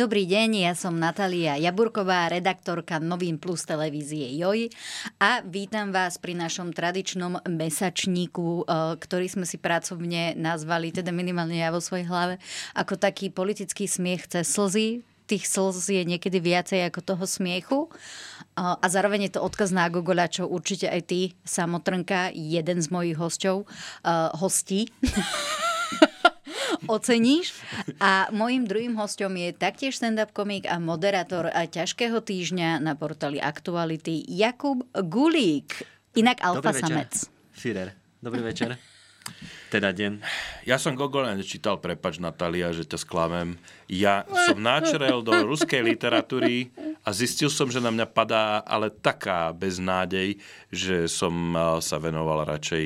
Dobrý deň, ja som Natália Jaburková, redaktorka Novým Plus televízie JOJ a vítam vás pri našom tradičnom mesačníku, eh, ktorý sme si pracovne nazvali, teda minimálne ja vo svojej hlave, ako taký politický smiech cez slzy, tých slz je niekedy viacej ako toho smiechu. A zároveň je to odkaz na Gogola, čo určite aj ty, Samotrnka, jeden z mojich hostov, uh, hostí. oceníš. A mojim druhým hostom je taktiež stand-up komik a moderátor ťažkého týždňa na portáli Aktuality Jakub Gulík. Inak alfa samec. Führer. Dobrý večer. Teda deň. Ja som Gogol nečítal, prepač Natália, že ťa sklamem. Ja som načrel do ruskej literatúry a zistil som, že na mňa padá ale taká beznádej, že som eh, sa venoval radšej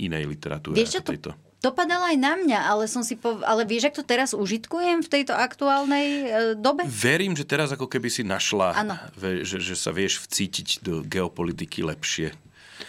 inej literatúre. Vieš, čo to, to padalo aj na mňa, ale som si pov... ale vieš, ak to teraz užitkujem v tejto aktuálnej e, dobe? Verím, že teraz ako keby si našla, že, že sa vieš vcítiť do geopolitiky lepšie.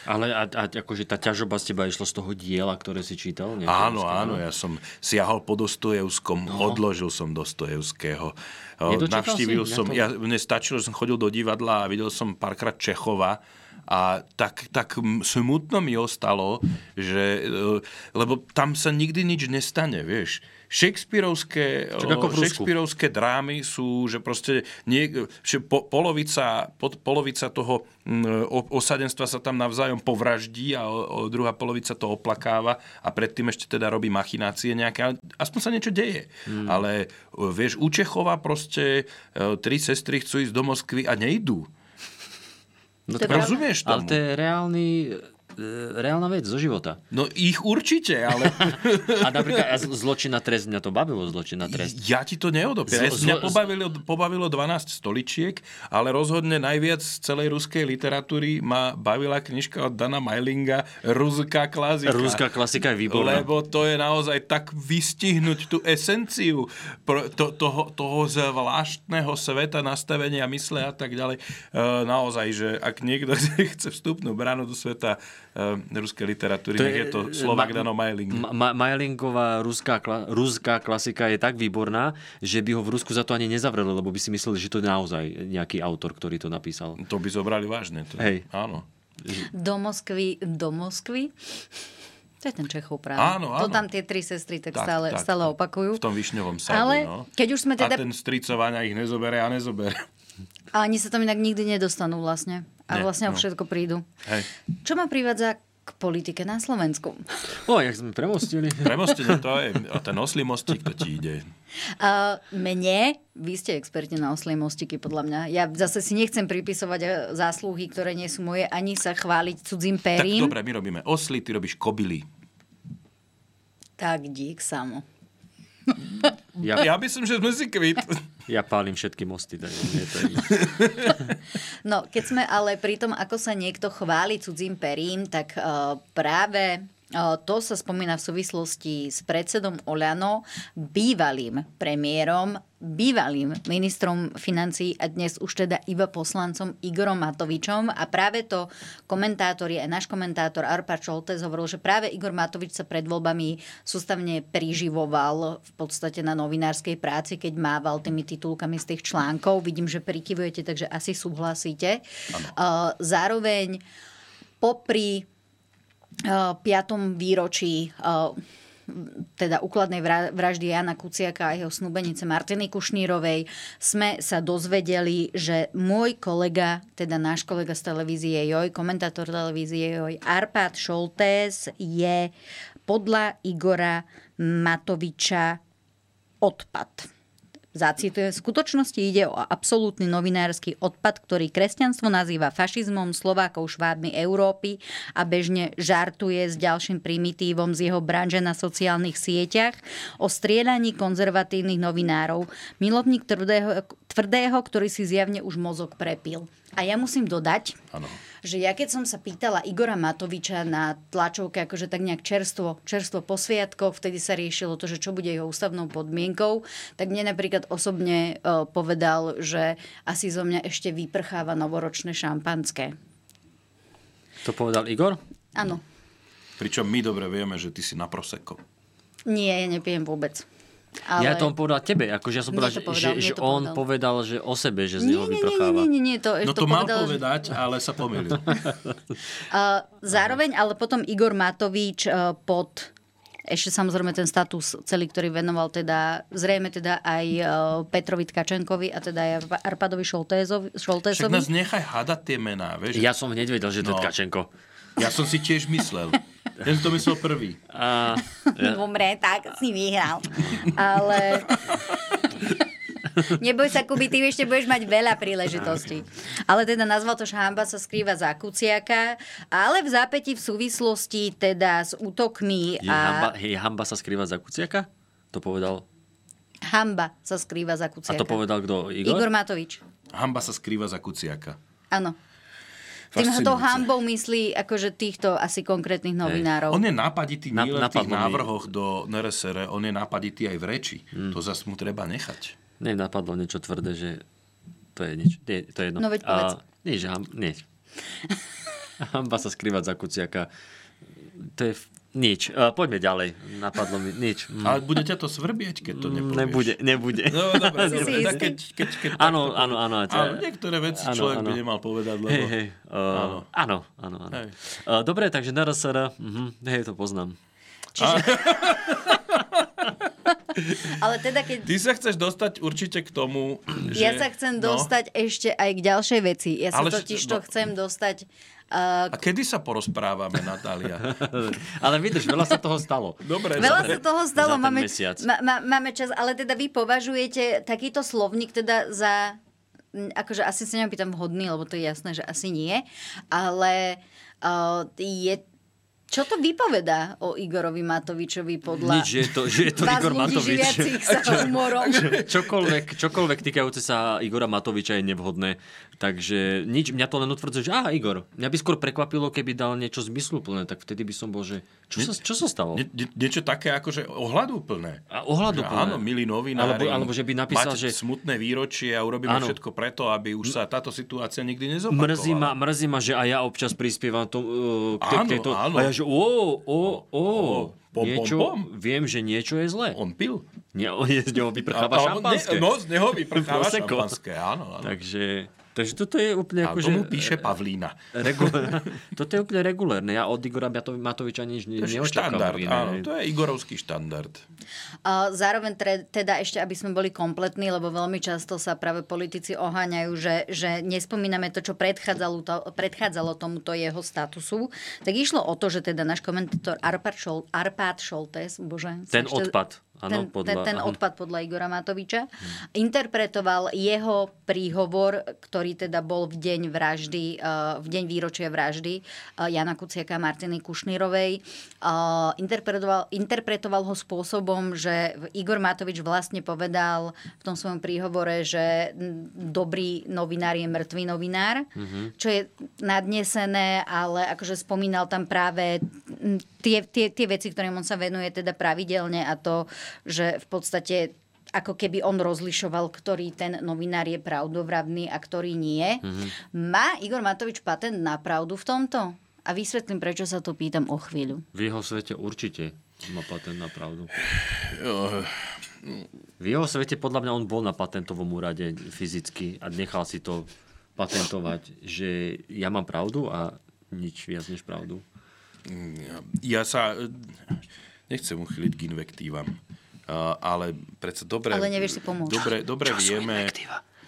Ale a, a akože tá ťažoba z teba išla z toho diela, ktoré si čítal? Áno, áno, ja som siahol po Dostojevskom, no. odložil som Dostojevského. Navštívil som, ja, mne stačilo, že som chodil do divadla a videl som párkrát Čechova, a tak, tak smutno mi ostalo, že, e, lebo tam sa nikdy nič nestane, vieš. Shakespeareovské, Shakespeareovské drámy sú, že proste nie, že po, polovica, po, polovica toho osadenstva sa tam navzájom povraždí a o, o druhá polovica to oplakáva a predtým ešte teda robí machinácie nejaké, aspoň sa niečo deje. Hmm. Ale vieš, u Čechova proste e, tri sestry chcú ísť do Moskvy a nejdú. No, to rozumieš tomu? Ale to je reálny reálna vec zo života. No ich určite, ale... a napríklad ja zločina trest, mňa to bavilo zločina trest. Ja ti to neodopiem. Zlo... Mňa pobavilo, pobavilo 12 stoličiek, ale rozhodne najviac z celej ruskej literatúry ma bavila knižka od Dana Majlinga Ruská klasika. Ruská klasika je výborná. Lebo to je naozaj tak vystihnúť tú esenciu to, toho, toho zvláštneho sveta, nastavenia, mysle a tak ďalej. E, naozaj, že ak niekto chce vstupnúť bránu do sveta ruskej literatúry, to je, je to Slovak ma, Dano Majling. Ma, Majlingová ruská, ruská klasika je tak výborná, že by ho v Rusku za to ani nezavreli, lebo by si mysleli, že to je naozaj nejaký autor, ktorý to napísal. To by zobrali vážne. To, Hej. Áno. Do Moskvy, do Moskvy? To je ten Čechov práve. Áno, áno. To tam tie tri sestry tak, tak stále, tak, stále opakujú. V tom višňovom sade, Ale no. keď už sme teda... A ten stricovania ich nezobere a nezobere. A ani sa tam inak nikdy nedostanú vlastne. A Nie, vlastne no. všetko prídu. Hej. Čo ma privádza k politike na Slovensku? O, jak sme premostili. Premostili, to je a ten oslý mostík, to ti ide. Uh, mne, vy ste experti na mostiky, podľa mňa. Ja zase si nechcem pripisovať e, zásluhy, ktoré nie sú moje, ani sa chváliť cudzím perím. Tak dobre, my robíme osly, ty robíš kobily. Tak dík samo. Ja, ja myslím, že sme si kvít. Ja pálim všetky mosty. Tak nie to je no, keď sme ale pri tom, ako sa niekto chváli cudzím perím, tak uh, práve to sa spomína v súvislosti s predsedom Oľano, bývalým premiérom, bývalým ministrom financí a dnes už teda iba poslancom Igorom Matovičom. A práve to komentátor, aj náš komentátor Arpa Čoltes hovoril, že práve Igor Matovič sa pred voľbami sústavne priživoval v podstate na novinárskej práci, keď mával tými titulkami z tých článkov. Vidím, že prikyvujete, takže asi súhlasíte. Ano. Zároveň popri 5. výročí teda úkladnej vraždy Jana Kuciaka a jeho snúbenice Martiny Kušnírovej sme sa dozvedeli, že môj kolega, teda náš kolega z televízie JOJ, komentátor televízie JOJ, Arpad Šoltés je podľa Igora Matoviča odpad. Zacitujem, v skutočnosti ide o absolútny novinársky odpad, ktorý kresťanstvo nazýva fašizmom Slovákov švábmi Európy a bežne žartuje s ďalším primitívom z jeho branže na sociálnych sieťach o strieľaní konzervatívnych novinárov. Milovník tvrdého, tvrdého, ktorý si zjavne už mozog prepil. A ja musím dodať, ano že ja keď som sa pýtala Igora Matoviča na tlačovke, akože tak nejak čerstvo, čerstvo po sviatkoch, vtedy sa riešilo to, že čo bude jeho ústavnou podmienkou, tak mne napríklad osobne uh, povedal, že asi zo mňa ešte vyprcháva novoročné šampanské. To povedal Igor? Áno. Pričom my dobre vieme, že ty si na proseko. Nie, ja nepijem vôbec. Ale... Ja to on povedal tebe, akože ja som povedal, povedal, že, že on povedal. povedal, že o sebe, že z neho vyprcháva. Nie, nie, nie, nie, to, no to, to mal povedal, povedať, že... ale sa pomýlil. uh, zároveň, ale potom Igor Matovič uh, pod ešte samozrejme ten status celý, ktorý venoval teda zrejme teda aj uh, Petrovi Tkačenkovi a teda aj Arpadovi Šoltézovi. Však nás nechaj hádať tie mená, vieš. Ja som hneď vedel, že to no. Tkačenko. Ja som si tiež myslel. Ten to myslel prvý. A, ja. Dobre, tak si vyhral. Ale... Neboj sa, Kuby, ty ešte budeš mať veľa príležitostí. Ale teda nazval to, že hamba sa skrýva za Kuciaka, ale v zápäti v súvislosti teda s útokmi a... Je hamba, hej, hamba sa skrýva za Kuciaka? To povedal Hamba sa skrýva za Kuciaka. A to povedal kto? Igor? Igor Matovič. Hamba sa skrýva za Kuciaka. Áno. Tým to hambou myslí akože týchto asi konkrétnych novinárov. On je napaditý nie len v tých návrhoch do NRSR, on je napaditý aj v reči. Hmm. To zase mu treba nechať. Mne napadlo niečo tvrdé, že to je nič. Nie, to je jedno. No veď povedz. A, nie, že ham, nie. Hamba sa skrývať za kuciaka. To je nič. Uh, poďme ďalej. Napadlo mi nič. Mm. Ale bude ťa to svrbieť, keď to nepovieš? Nebude, nebude. No, dobre, dobre. Tak keď, keď, keď áno, áno, áno. Áno, niektoré veci áno, človek áno. by nemal povedať, lebo... Hej, hej. Uh, áno. áno, áno. Hej. Uh, dobre, takže na RSR, uh-huh, hej, to poznám. Čiže... Ale teda keď... Ty sa chceš dostať určite k tomu, že... Ja sa chcem no. dostať ešte aj k ďalšej veci. Ja sa Ale totiž to no... chcem dostať Uh, a kedy sa porozprávame, Natália? ale vidíš, veľa sa toho stalo. Dobre, veľa sa toho stalo, máme, ma, ma, máme čas, ale teda vy považujete takýto slovník teda za, akože asi sa nepýtam vhodný, lebo to je jasné, že asi nie, ale uh, je čo to vypovedá o Igorovi Matovičovi podľa Nič, že je to, že je to Igor Matovič. sa humorom. čokoľvek, čokoľvek týkajúce sa Igora Matoviča je nevhodné. Takže nič, mňa to len utvrdzuje, že aha, Igor. Mňa by skôr prekvapilo, keby dal niečo zmysluplné, tak vtedy by som bol, že čo, nie, sa, čo sa stalo? Nie, nie, niečo také že ohľadúplné. A ohľadúplné. Áno, milí novinári. Alebo, alebo že by napísal, že... smutné výročie a urobíme áno. všetko preto, aby už sa táto situácia nikdy nezopakovala. Mrzí ma, mrzí ma, že aj ja občas prispievam to, uh, k, áno, tejto... Áno. A ja, že ó, ó, ó, Pom, niečo, pom, pom. Viem, že niečo je zlé. On pil. Nie, on je, z neho vyprcháva šampanské. Ne, no, z neho vyprcháva šampanské, áno, áno. Takže Takže toto je úplne ako, tomu že... píše Pavlína. Regulér, toto je úplne regulérne. Ja od Igora Matoviča nič ne, neočakávam. áno, to je Igorovský štandard. A zároveň tre, teda ešte, aby sme boli kompletní, lebo veľmi často sa práve politici oháňajú, že, že nespomíname to, čo predchádzalo, to, predchádzalo tomuto jeho statusu. Tak išlo o to, že teda náš komentátor Arpad, Šol, Arpad Šoltes, bože. Ten ešte... odpad Ano, ten, podľa, ten, ten odpad podľa Igora Matoviča. Hmm. Interpretoval jeho príhovor, ktorý teda bol v deň vraždy, uh, v deň výročia vraždy uh, Jana Kuciaka a Martiny Kušnírovej. Uh, interpretoval, interpretoval ho spôsobom, že Igor Matovič vlastne povedal v tom svojom príhovore, že dobrý novinár je mŕtvý novinár, mm-hmm. čo je nadnesené, ale akože spomínal tam práve tie, tie, tie veci, ktorým on sa venuje teda pravidelne a to, že v podstate ako keby on rozlišoval, ktorý ten novinár je pravdovravný a ktorý nie. Mm-hmm. Má Igor Matovič patent na pravdu v tomto? A vysvetlím, prečo sa to pýtam o chvíľu. V jeho svete určite má patent na pravdu. V jeho svete podľa mňa on bol na patentovom úrade fyzicky a nechal si to patentovať, že ja mám pravdu a nič viac než pravdu. Ja sa nechcem uchyliť k invektívam, ale predsa dobre... Ale nevieš si pomôcť. Dobre, dobre vieme...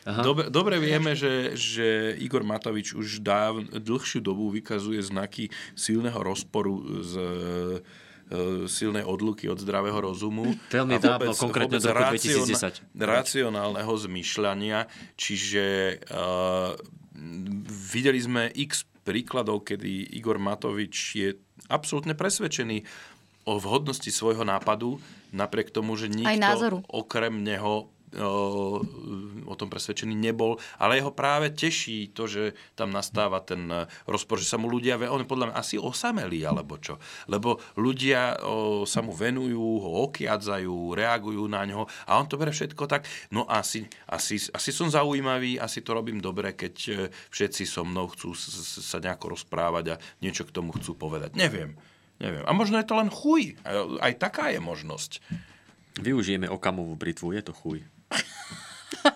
Dobre, dobre vieme, že, že Igor Matovič už dáv, dlhšiu dobu vykazuje znaky silného rozporu z e, silnej odluky od zdravého rozumu. Veľmi dávno, konkrétne z roku 2010. Racionálneho zmyšľania, čiže uh, videli sme x príkladov, kedy Igor Matovič je absolútne presvedčený o vhodnosti svojho nápadu, napriek tomu, že nikto okrem neho o, tom presvedčený nebol, ale jeho práve teší to, že tam nastáva ten rozpor, že sa mu ľudia, on podľa mňa asi osamelí, alebo čo. Lebo ľudia o, sa mu venujú, ho okiadzajú, reagujú na ňo a on to bere všetko tak, no asi, asi, asi som zaujímavý, asi to robím dobre, keď e, všetci so mnou chcú sa nejako rozprávať a niečo k tomu chcú povedať. Neviem. Neviem. A možno je to len chuj. Aj taká je možnosť. Využijeme okamovú britvu, je to chuj.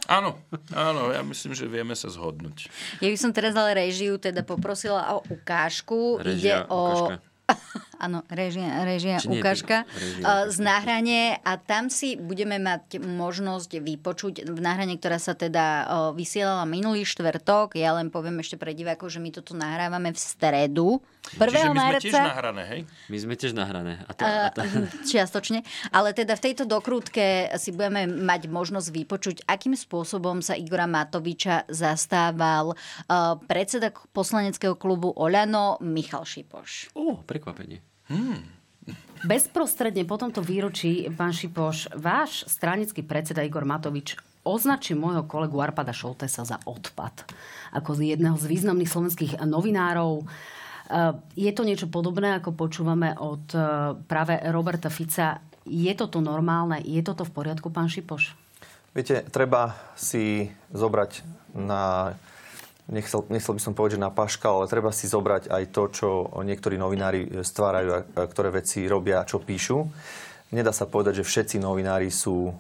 Áno, áno, ja myslím, že vieme sa zhodnúť. Ja by som teraz ale režiu teda poprosila o ukážku. Režia, Ide o... Áno, režia, režia Či nie, ukážka režia, eh, z náhranie a tam si budeme mať možnosť vypočuť v náhrane, ktorá sa teda eh, vysielala minulý štvrtok. Ja len poviem ešte pre divákov, že my toto nahrávame v stredu. 1. Čiže my sme tiež nahrané, hej? My sme tiež nahrané. A tá, a tá, Uh, čiastočne. Ale teda v tejto dokrútke si budeme mať možnosť vypočuť, akým spôsobom sa Igora Matoviča zastával uh, predseda poslaneckého klubu Oľano Michal Šipoš. Ó, prekvapenie. Bezprostredne po tomto výročí, pán Šipoš, váš stranický predseda Igor Matovič označí môjho kolegu Arpada Šoltesa za odpad. Ako jedného z významných slovenských novinárov. E, Je to niečo podobné, ako počúvame od e, práve Roberta Fica. Je toto normálne? Je toto v poriadku, pán Šipoš? Viete, treba si zobrať na, nechcel, nechcel by som povedať, že na paška, ale treba si zobrať aj to, čo niektorí novinári stvárajú, a a ktoré veci robia, čo píšu. Nedá sa povedať, že všetci novinári sú e,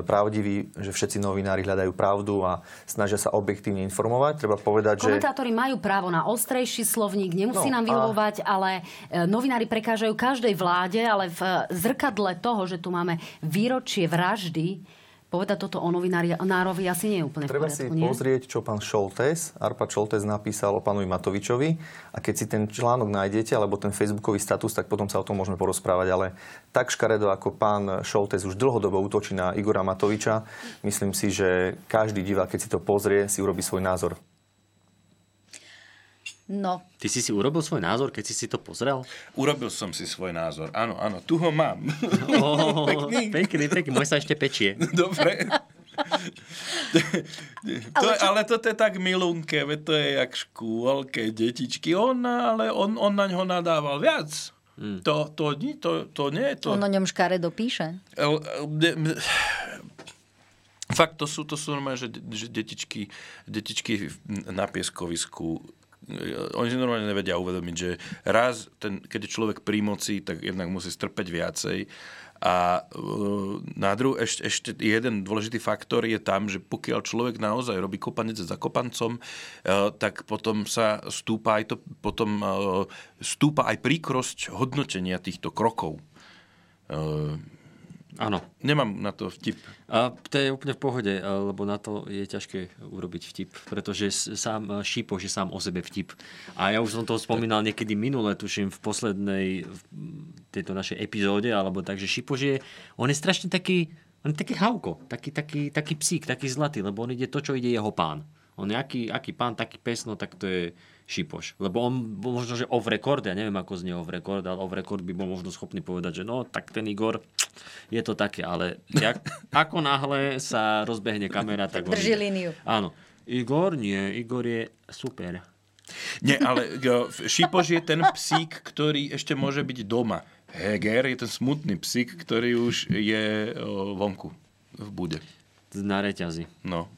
pravdiví, že všetci novinári hľadajú pravdu a snažia sa objektívne informovať. Treba povedať, že... Komentátori majú právo na ostrejší slovník, nemusí No, nám a- vyhovovať, ale e, novinári prekážajú každej vláde, ale v e, zrkadle toho, že tu máme výročie vraždy, povedať toto o novinárovi asi nie je úplne Treba v si poriadku, nie? pozrieť, čo pán Šoltes, Arpa Šoltes napísal o pánovi Matovičovi a keď si ten článok nájdete, alebo ten facebookový status, tak potom sa o tom môžeme porozprávať, ale tak škaredo, ako pán Šoltes už dlhodobo útočí na Igora Matoviča, myslím si, že každý divák, keď si to pozrie, si urobí svoj názor. No, Ty si si urobil svoj názor, keď si si to pozrel? Urobil som si svoj názor. Áno, áno, tu ho mám. Oh, Pekný. pekný, pekný. Môj sa ešte pečie. Dobre. to, ale, ale toto je tak milunké, veď to je jak škôlke, detičky. On, ale on, on na ňo nadával viac. Mm. To, to, to, to nie je to. on o ňom škaredo píše. El- el- de- m- Fakt, to sú, to sú normálne, že, že detičky, detičky na pieskovisku. E, Oni si normálne nevedia uvedomiť, že raz, ten, keď je človek pri moci, tak jednak musí strpeť viacej. A e, na druhú, ešte, ešte jeden dôležitý faktor je tam, že pokiaľ človek naozaj robí kopanec za kopancom, e, tak potom sa stúpa aj, to, potom, stúpa aj príkrosť hodnotenia týchto krokov. Áno. Nemám na to vtip. A to je úplne v pohode, lebo na to je ťažké urobiť vtip, pretože sám Šípoš je sám o sebe vtip. A ja už som to spomínal niekedy minule, tuším v poslednej v tejto našej epizóde, alebo tak, že Šípoš je, on je strašne taký, on je taký hauko, taký, taký, taký psík, taký zlatý, lebo on ide to, čo ide jeho pán. On je aký, aký pán, taký pes, no tak to je Šipoš. Lebo on bol možno, že off record, ja neviem, ako znie off record, ale off record by bol možno schopný povedať, že no, tak ten Igor, je to také, ale jak, ako náhle sa rozbehne kamera, tak... on Drží ide. líniu. Áno. Igor nie, Igor je super. Nie, ale jo, Šipoš je ten psík, ktorý ešte môže byť doma. Heger je ten smutný psík, ktorý už je o, vonku v bude. Na reťazi. No.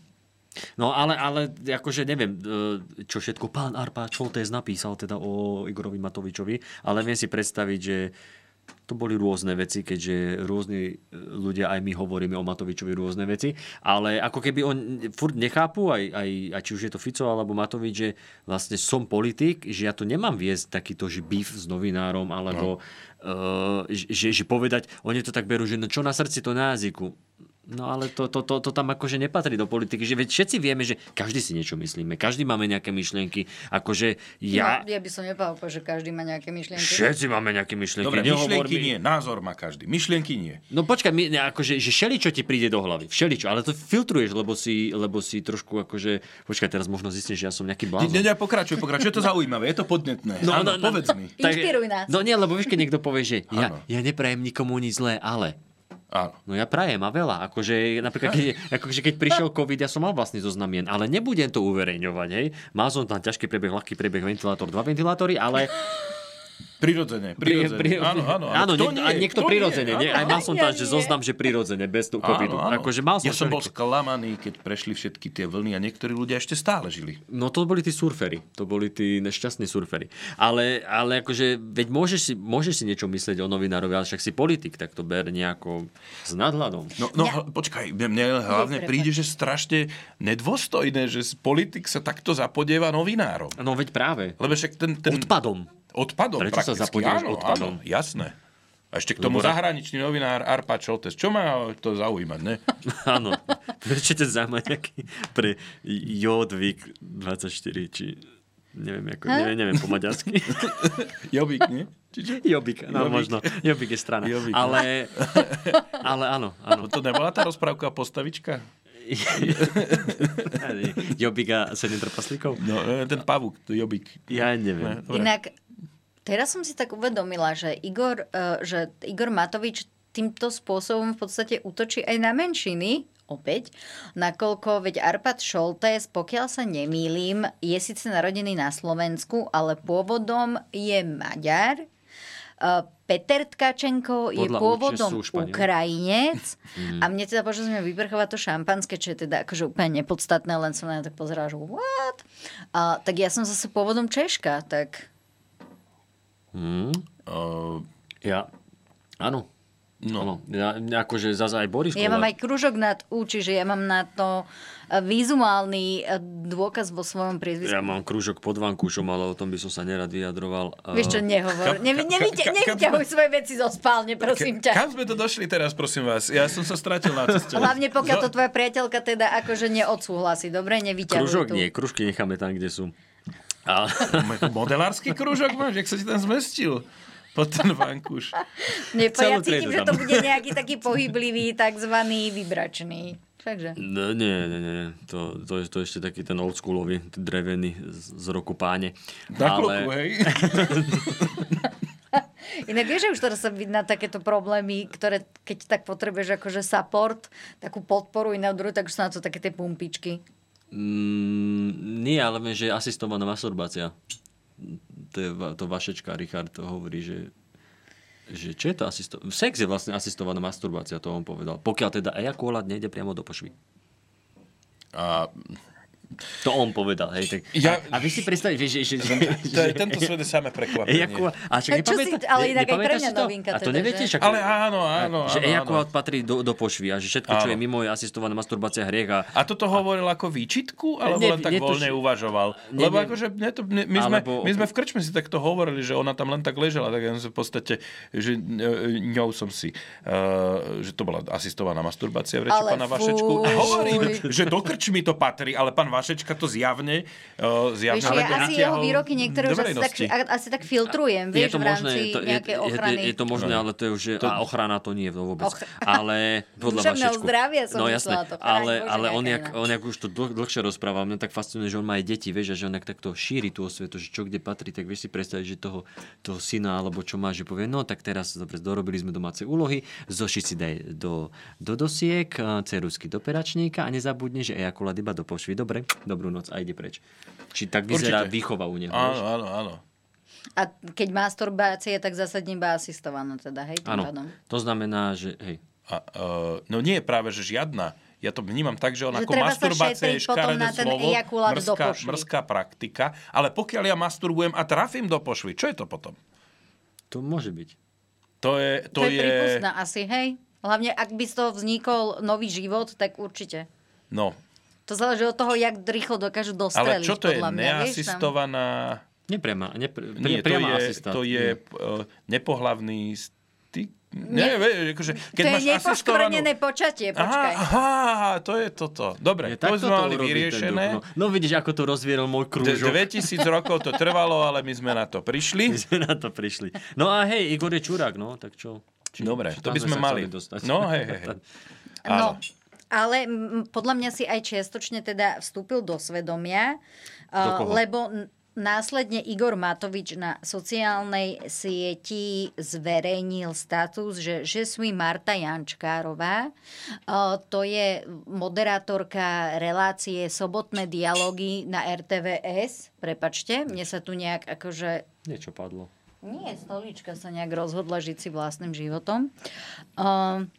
No ale, ale akože neviem, e, čo všetko pán Arpa Čoltés napísal teda o Igorovi Matovičovi, ale viem si predstaviť, že to boli rôzne veci, keďže rôzni e, ľudia, aj my hovoríme o Matovičovi rôzne veci, ale ako keby on furt nechápu, aj, aj, aj či už je to Fico alebo Matovič, že vlastne som politik, že ja tu nemám viesť takýto že beef s novinárom, alebo no. uh, že, že povedať, oni to tak berú, že no čo na srdci, to na jazyku. No ale to, to, to, to tam akože nepatrí do politiky, že veď všetci vieme, že každý si niečo myslíme, každý máme nejaké myšlienky, akože ja, No, ja by som nepovedal, že každý má nejaké myšlienky. všetci máme nejaké myšlienky. Dobre, Nehovor myšlienky mi- nie, názor má každý. Myšlienky nie. No počkaj, my, ne, akože, že všeličo ti príde do hlavy, všeličo, ale to filtruješ, lebo si, lebo si trošku akože, počkaj, teraz možno zistíš, že ja som nejaký blázon. Ne, ne, pokračuj, pokračuj, je to zaujímavé, je to podnetné. No, Áno, no, povedz mi. Inšpiruj nás. No nie, lebo vieš, keď niekto povie, že ja, ja neprajem nikomu nič zlé, ale Áno. No ja prajem a veľa. Akože, napríklad, keď, akože keď prišiel COVID, ja som mal vlastný zoznamien, ale nebudem to uverejňovať, hej. Mal som tam ťažký priebeh, ľahký priebeh, ventilátor, dva ventilátory, ale Prirodzene, prirodzene. Pri, pri, áno, áno. Áno, áno nie, a niekto prirodzene. Nie, aj mal som tam, že zoznam, že prirodzene, bez tú covidu. Áno, áno. Akože mal som ja som bol sklamaný, keď prešli všetky tie vlny a niektorí ľudia ešte stále žili. No to boli tí surfery. To boli tí nešťastní surfery. Ale, ale akože, veď môžeš si, môžeš si niečo myslieť o novinárovi, ale však si politik, tak to ber nejako s nadhľadom. No, no ja. počkaj, mne hlavne príde, že strašne nedôstojné, že politik sa takto zapodieva novinárom. No veď práve. Lebo však ten, ten... Odpadom. Odpadom, Prečo sa zapodívaš áno, odpadom? Áno, jasné. A ešte k tomu Lebo... zahraničný novinár Arpa Čoltes. Čo má to zaujímať, ne? Áno. Prečo ťa zaujíma nejaký pre Jodvik 24, či neviem, ako, neviem, neviem po maďarsky. Jobik, nie? Čiže? Jobik, no Jobik. možno. Jobik je strana. Jobik, ale, ale áno, áno. No to nebola tá rozprávka postavička? Jobika sedem trpaslíkov? No, e, ten pavúk, to Jobik. Ja neviem. Ne, Inak, teraz som si tak uvedomila, že Igor, uh, že Igor Matovič týmto spôsobom v podstate útočí aj na menšiny, opäť, nakoľko veď Arpad Šoltés, pokiaľ sa nemýlim, je síce narodený na Slovensku, ale pôvodom je Maďar. Uh, Peter Tkačenko je Podľa pôvodom Ukrajinec mm. a mne teda že sme vyprchovať to šampanské, čo je teda akože úplne nepodstatné, len som na to tak pozerala, že what? A, tak ja som zase pôvodom Češka, tak... Mm. Uh, ja, áno, No. no ja, akože zase aj Boris Ja mám aj kružok nad U, čiže ja mám na to e, vizuálny e, dôkaz vo svojom priezvisku. Ja mám kružok pod vankúšom, ale o tom by som sa nerad vyjadroval. Vieš čo, nehovor. Ka, nevyťahuj svoje veci zo spálne, prosím ťa. Kam sme to došli teraz, prosím vás? Ja som sa stratil na ceste. Hlavne pokiaľ to tvoja priateľka teda akože neodsúhlasí. Dobre, nevyťahuj Kružok tu. nie, kružky necháme tam, kde sú. A... Modelársky kružok máš? Jak sa ti tam zmestil? pod ten vankúš. Nie, ja cítim, že to bude nejaký taký pohyblivý, takzvaný vybračný. Takže. No, nie, nie, nie. To, to, je, to je ešte taký ten oldschoolový, drevený z, z roku páne. Na Ale... kloku, hej? Inak vieš, že už teraz sa na takéto problémy, ktoré keď tak potrebuješ akože support, takú podporu iného druhu, tak už sú na to také tie pumpičky. Mm, nie, ale viem, že je asistovaná masturbácia to, je, to Vašečka, Richard, to hovorí, že že čo je to asisto- Sex je vlastne asistovaná masturbácia, to on povedal. Pokiaľ teda ejakulát nejde priamo do pošvy. A to on povedal, hej. Tak, ja, a, a vy si predstavíte, že... že, že, to je, tento svet je samé prekvapenie. Ejakulát, a čak, čo si, ale inak aj pre mňa novinka. A to teda, neviete, však, ale áno, áno. Že ejakulát patrí do, do pošvy a že všetko, áno. čo je mimo, je asistovaná masturbácia hriech. A, a toto hovoril ako výčitku, alebo ne, len tak netuž, voľne uvažoval? Neviem, Lebo akože ne to, ne, my, sme, alebo, my sme v krčme si takto hovorili, že ona tam len tak ležela, tak ja som v podstate, že ňou som si, uh, že to bola asistovaná masturbácia v reči pána Vašečku. Hovorím, že do krčmy to patrí, ale pán Vašečka to zjavne uh, zjavne vieš, ja asi jeho výroky niektoré už asi tak, asi tak filtrujem, vieš, je to v rámci možné, to, je, ochrany. Je, je, je to možné, ale to je už, to... a ochrana to nie je vôbec. Och... Ale podľa vašečku. zdravia som no, jasné, to ale, ale on, jak, on jak už to dlh, dlhšie rozpráva, mňa tak fascinuje, že on má aj deti, vieš, a že on jak takto šíri tú osvetu, že čo kde patrí, tak vieš si predstaviť, že toho, toho syna alebo čo má, že povie, no tak teraz dobre, dorobili sme domáce úlohy, zoši si daj do, do dosiek, cerusky do peračníka a nezabudni, že ejakulát iba do pošvy. Dobre, dobrú noc a ide preč. Či tak vyzerá Určite. výchova u neho. Áno, áno, áno. A keď masturbácia, tak zásadne iba asistovaná teda, hej? Áno, to znamená, že hej. A, uh, no nie je práve, že žiadna. Ja to vnímam tak, že on že ako masturbácia je škaredé slovo, mrzká, mrzká praktika, ale pokiaľ ja masturbujem a trafím do pošvy, čo je to potom? To môže byť. To je... To, to je, je... asi, hej? Hlavne, ak by z toho vznikol nový život, tak určite. No, to záleží od toho, jak rýchlo dokážu dostreliť. Ale čo to je mňa, neasistovaná... Nepriama, nepr- Nie, to je, to je uh, nepohlavný styk. Nie, ne, akože, keď to máš je nepoškvrnené počatie, počkaj. Aha, aha, to je toto. Dobre, je, to sme mali vyriešené. No. no vidíš, ako to rozvieral môj krúžok. 2000 rokov to trvalo, ale my sme na to prišli. My sme na to prišli. No a hej, Igor je čurák, no, tak čo? Či, Dobre, to by sme mali. No, hej, hej, hej. No, ale podľa mňa si aj čiastočne teda vstúpil do svedomia, do lebo následne Igor Matovič na sociálnej sieti zverejnil status, že že suis Marta Jančkárová. To je moderátorka relácie Sobotné dialógy na RTVS. Prepačte, mne sa tu nejak akože... Niečo padlo. Nie, stolička sa nejak rozhodla žiť si vlastným životom. Uh,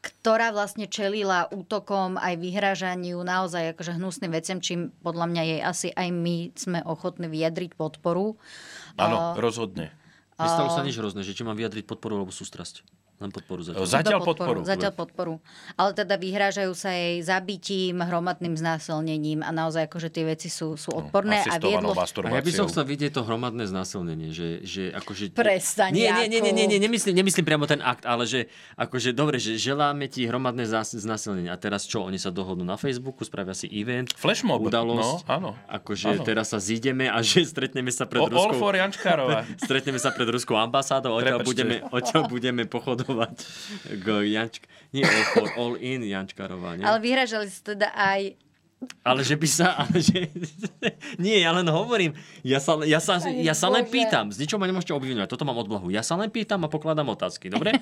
ktorá vlastne čelila útokom aj vyhrážaniu naozaj akože hnusným veciam, čím podľa mňa jej asi aj my sme ochotní vyjadriť podporu. Áno, uh, rozhodne. Nestalo sa nič hrozné, že či mám vyjadriť podporu alebo sústrasť. Len podporu zatiaľ. Zatiaľ podporu. Zatiaľ podporu. Ale teda vyhrážajú sa jej zabitím, hromadným znásilnením a naozaj akože tie veci sú, sú no, odporné. No, a, viedlo... a ja by som chcel vidieť to hromadné znásilnenie. Že, že akože... Prestaň, nie, nie, nie, nie, nie, nie, nemyslím, nemyslím priamo ten akt, ale že akože dobre, že želáme ti hromadné znásilnenie. A teraz čo? Oni sa dohodnú na Facebooku, spravia si event, Flashmob, udalosť. No, áno. Akože áno. teraz sa zídeme a že stretneme sa pred o, Ruskou... stretneme sa pred Ruskou ambasádou, odtiaľ budeme, odtiaľ budeme pochodovať k Jančk... Nie all, for, all in Jančkarová, nie? Ale vyhražali sa teda aj ale že by sa... Ale že, nie, ja len hovorím. Ja sa, ja sa, ja sa len pýtam. Z ničoho ma nemôžete obviňovať. Toto mám odblahu. Ja sa len pýtam a pokladám otázky. Dobre?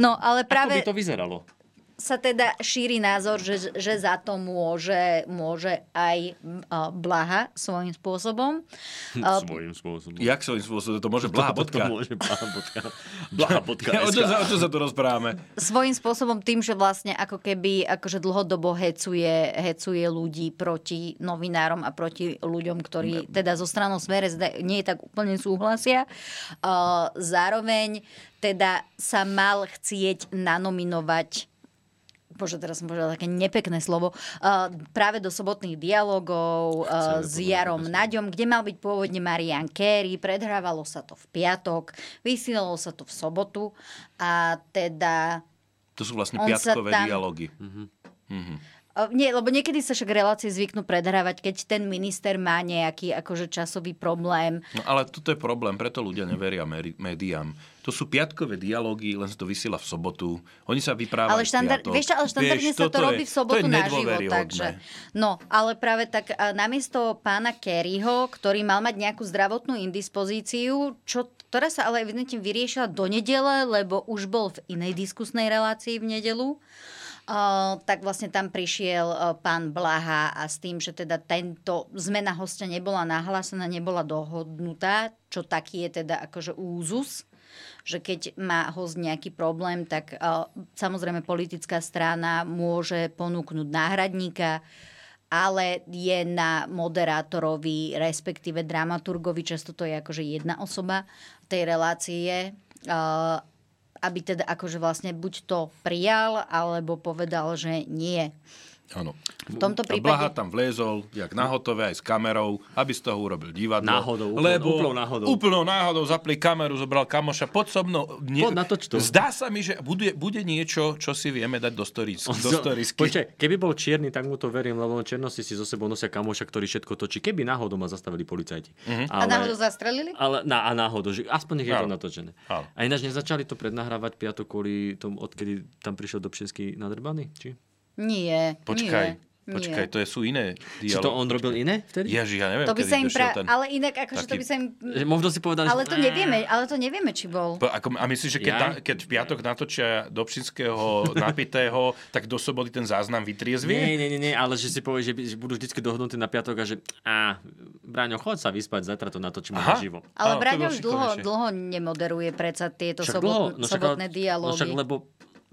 No, ale práve... Ako by to vyzeralo? Sa teda šíri názor, že, že za to môže, môže aj uh, Blaha svojím spôsobom. Uh, svojím spôsobom. Jak svojím spôsobom? To môže Blaha To, to, môže Blaha bodka. Blaha bodka ja, o, čo, o čo sa tu rozprávame? Svojím spôsobom tým, že vlastne ako keby akože dlhodobo hecuje, hecuje ľudí proti novinárom a proti ľuďom, ktorí teda zo stranou smere nie je tak úplne súhlasia. Uh, zároveň teda sa mal chcieť nanominovať bože, teraz som povedala také nepekné slovo, uh, práve do sobotných dialogov uh, s Jarom Naďom, kde mal byť pôvodne Marian Kerry, predhrávalo sa to v piatok, vysielalo sa to v sobotu a teda... To sú vlastne piatkové tam... dialógy. Mm-hmm. Mm-hmm. Nie, lebo niekedy sa však relácie zvyknú predhrávať, keď ten minister má nejaký akože časový problém. No ale toto je problém, preto ľudia neveria médiám. To sú piatkové dialógy, len sa to vysiela v sobotu. Oni sa vyprávajú ale štandard, vieš, ale štandardne vieš, sa to robí v sobotu naživo. Takže, no, ale práve tak namiesto pána Kerryho, ktorý mal mať nejakú zdravotnú indispozíciu, čo, ktorá sa ale evidentne vyriešila do nedele, lebo už bol v inej diskusnej relácii v nedelu, tak vlastne tam prišiel pán Blaha a s tým, že teda tento zmena hostia nebola nahlásená, nebola dohodnutá, čo taký je teda akože úzus že keď má host nejaký problém, tak uh, samozrejme politická strana môže ponúknuť náhradníka, ale je na moderátorovi, respektíve dramaturgovi, často to je akože jedna osoba tej relácie, uh, aby teda akože vlastne buď to prijal, alebo povedal, že nie. Áno. V tomto prípade... Blaha tam vliezol, jak nahotové, aj s kamerou, aby z toho urobil divadlo. Náhodou, úplnou, lebo úplnou náhodou. Úplnou náhodou zapli kameru, zobral kamoša pod so mnou. Nie, pod natoč to. Zdá sa mi, že bude, bude niečo, čo si vieme dať do, stories, do storiesky. Počkaj, keby bol čierny, tak mu to verím, lebo černosti si so sebou nosia kamoša, ktorý všetko točí. Keby náhodou ma zastavili policajti. Uh-huh. Ale, a náhodou zastrelili? Ale, na, a náhodou, že aspoň nech je to natočené. Ale. A ináč nezačali to prednahrávať piatok kvôli tomu, odkedy tam prišiel do Pšensky nadrbaný? Či? Nie. Počkaj. Nie. Počkaj, to sú iné dialógy. Či to on robil iné vtedy? Ježi, ja neviem, to by sa im pra... ten... Ale inak, akože taký... to by sa im... Možno si povedal, ale to nevieme, ale to nevieme, či bol. Po, ako, a myslíš, že keď, ja? na, keď v piatok natočia Dobšinského napitého, tak do soboty ten záznam vytriezvie? Nie, nie, nie, nie, ale že si povie, že, že budú vždy dohodnutí na piatok a že a, Braňo, chod sa vyspať, zajtra to natočíme Aha. živo. Ale Braňo už dlho, dlho nemoderuje predsa tieto sobot, dlho, no sobotné však, dialógy. No však, lebo